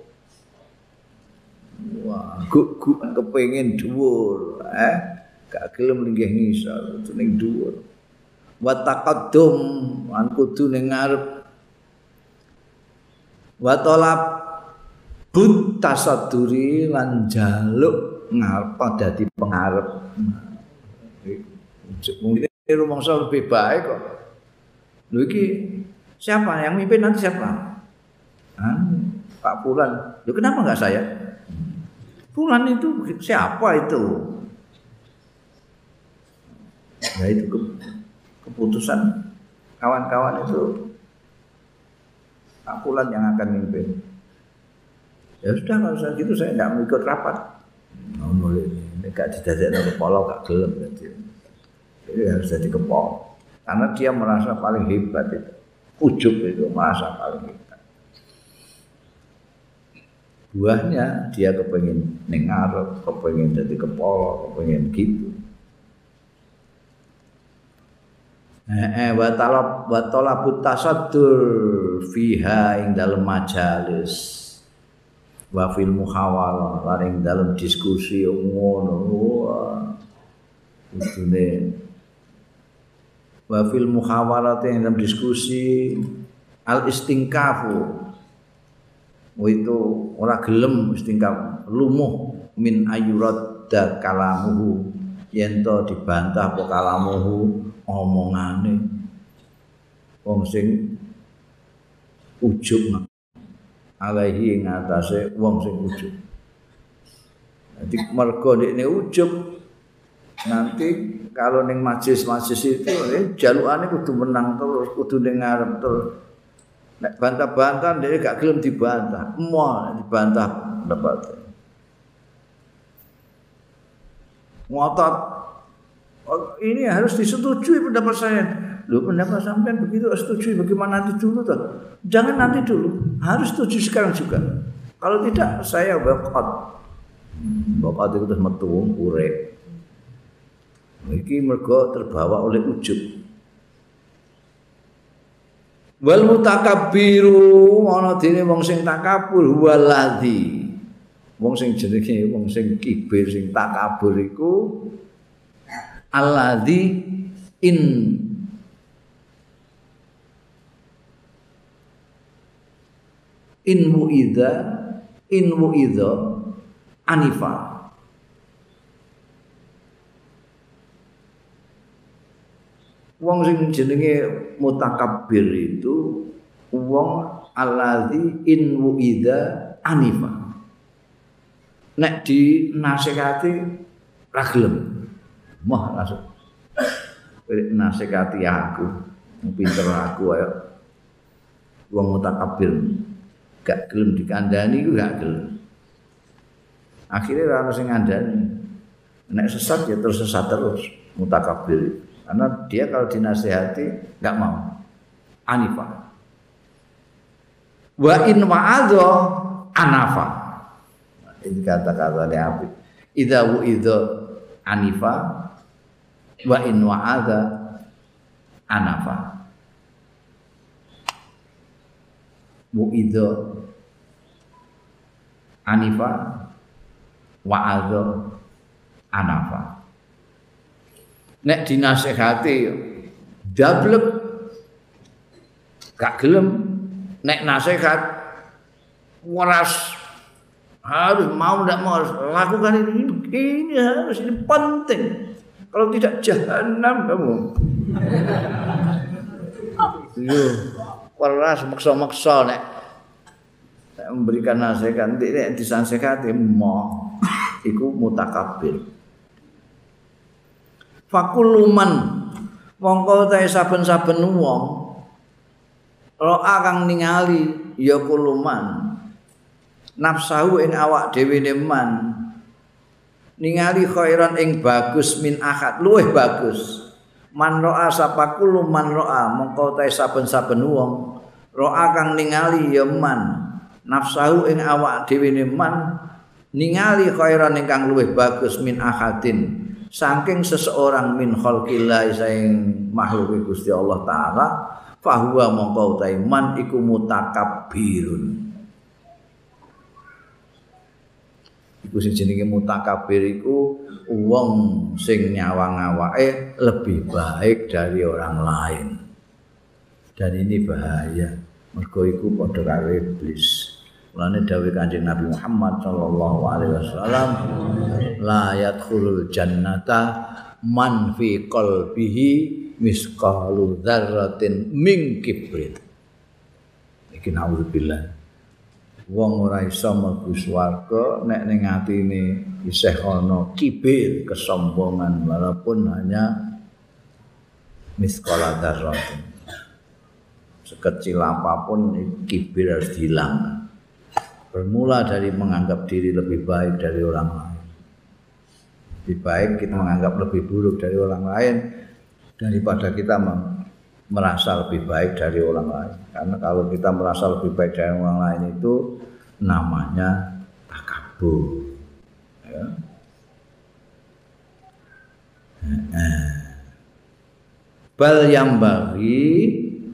Wah guk guk kepengin dhuwur eh gak gelem linggih ngisor ning dhuwur. Wa taqaddum an kudu ning ngarep. Wa talab but tasaduri lan jaluk ngarep dadi pengarep. Mungkin rumangsa lebih baik kok. Lho iki siapa? Yang mimpin nanti siapa? Pak Pulan lho kenapa enggak saya? Pulan itu siapa itu ya itu ke, keputusan kawan-kawan itu Pak Pulan yang akan mimpin. Ya sudah kalau saya gitu saya tidak ikut rapat. Boleh ini gak didadek kepala gak gelem jadi harus jadi kepala. Karena dia merasa paling hebat itu. Ujub itu merasa paling hebat. Buahnya dia kepengen nengar kepengen jadi kepala kepengen gitu Eh, wa talab wa talabut tasaddur fiha ing dalam majalis. Wa fil muhawalah lan ing dalam diskusi ngono. Kudune. Wa fil muhawarat yang dalam diskusi al istingkafu itu ora gelem istingkaf lumuh min ayurat da kalamuhu. Yen to dibantah apa kalamuhu omongane wong sing ujug ing atase wong sing ujug Jadi mergo ini ujub nanti kalau ning majlis-majlis itu eh, jalukane kudu menang terus, kudu ning ngarep terus. Nek bantah-bantah dia gak gelem dibantah, mau dibantah dapat. Ngotot ini harus disetujui pendapat saya. Lu pendapat sampean begitu setuju bagaimana nanti dulu toh? Jangan nanti dulu, harus setuju sekarang juga. Kalau tidak saya boikot. Boikot itu terus metu urip. Iki mergo terbawa oleh ujub. Wal mutakabbiru ana dene wong sing takabur waladzi. Wong sing jenenge wong sing kibir sing takabur iku alladzi in. In muidza in muidza anifa. Wong sing jenenge mutakabbir itu wong alladzi in wuida anifa. Nek di nasihati ra gelem mah langsung nasihati aku pinter aku ayo wong mutakabbir gak gelem dikandani ku gak gelem akhirnya ora sing ngandani nek sesat ya terus sesat terus mutakabbir Karena dia kalau dinasehati nggak mau. Anifa. Wa in wa'adha anafa. Ini kata-kata yang api. Idza wu'idha anifa wa in wa'adha anafa. Wu'idha anifa wa'adha anafa. nek dinasehati dablek gak gelem nek nasihat waras harus mau tidak mau harus lakukan ini ini harus ini penting kalau tidak jahanam kamu. Yo waras maksa-maksa nek. Memberikan nasihat nek disasehati mau iku mutakabir. Fakuluman. Mongko ta saben-saben wong. Roa kang ningali ya kuluman. Nafsahu ing awak dhewe man ningali khairan ing bagus min akad luweh bagus. Man roa sapa kulo man roa mongko ta saben-saben wong. Roa kang ningali ya man. Nafsahu ing awak dhewe man ningali khairan ingkang luweh bagus min akadin saking seseorang min khalqillah sing makhluk Gusti Allah taala fahuwa mongko ta man iku mutakabbirun iku sing jenenge mutakabir iku wong sing nyawang awake lebih baik dari orang lain. Dan ini bahaya. Mergo iku padha karo iblis. Mulane dawuh Kanjeng Nabi Muhammad sallallahu alaihi wasallam, la yadkhulul jannata man fi qalbihi misqalu dzarratin min kibrit. Iki naudzubillah. Wong ora iso mlebu swarga nek ning atine isih ana kibir kesombongan walaupun hanya miskola darrat sekecil apapun kibir harus hilang bermula dari menganggap diri lebih baik dari orang lain. Lebih baik kita menganggap lebih buruk dari orang lain daripada kita merasa lebih baik dari orang lain. Karena kalau kita merasa lebih baik dari orang lain itu namanya takabur. Ya. Bal yang bagi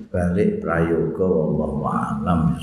balik prayoga wallahu a'lam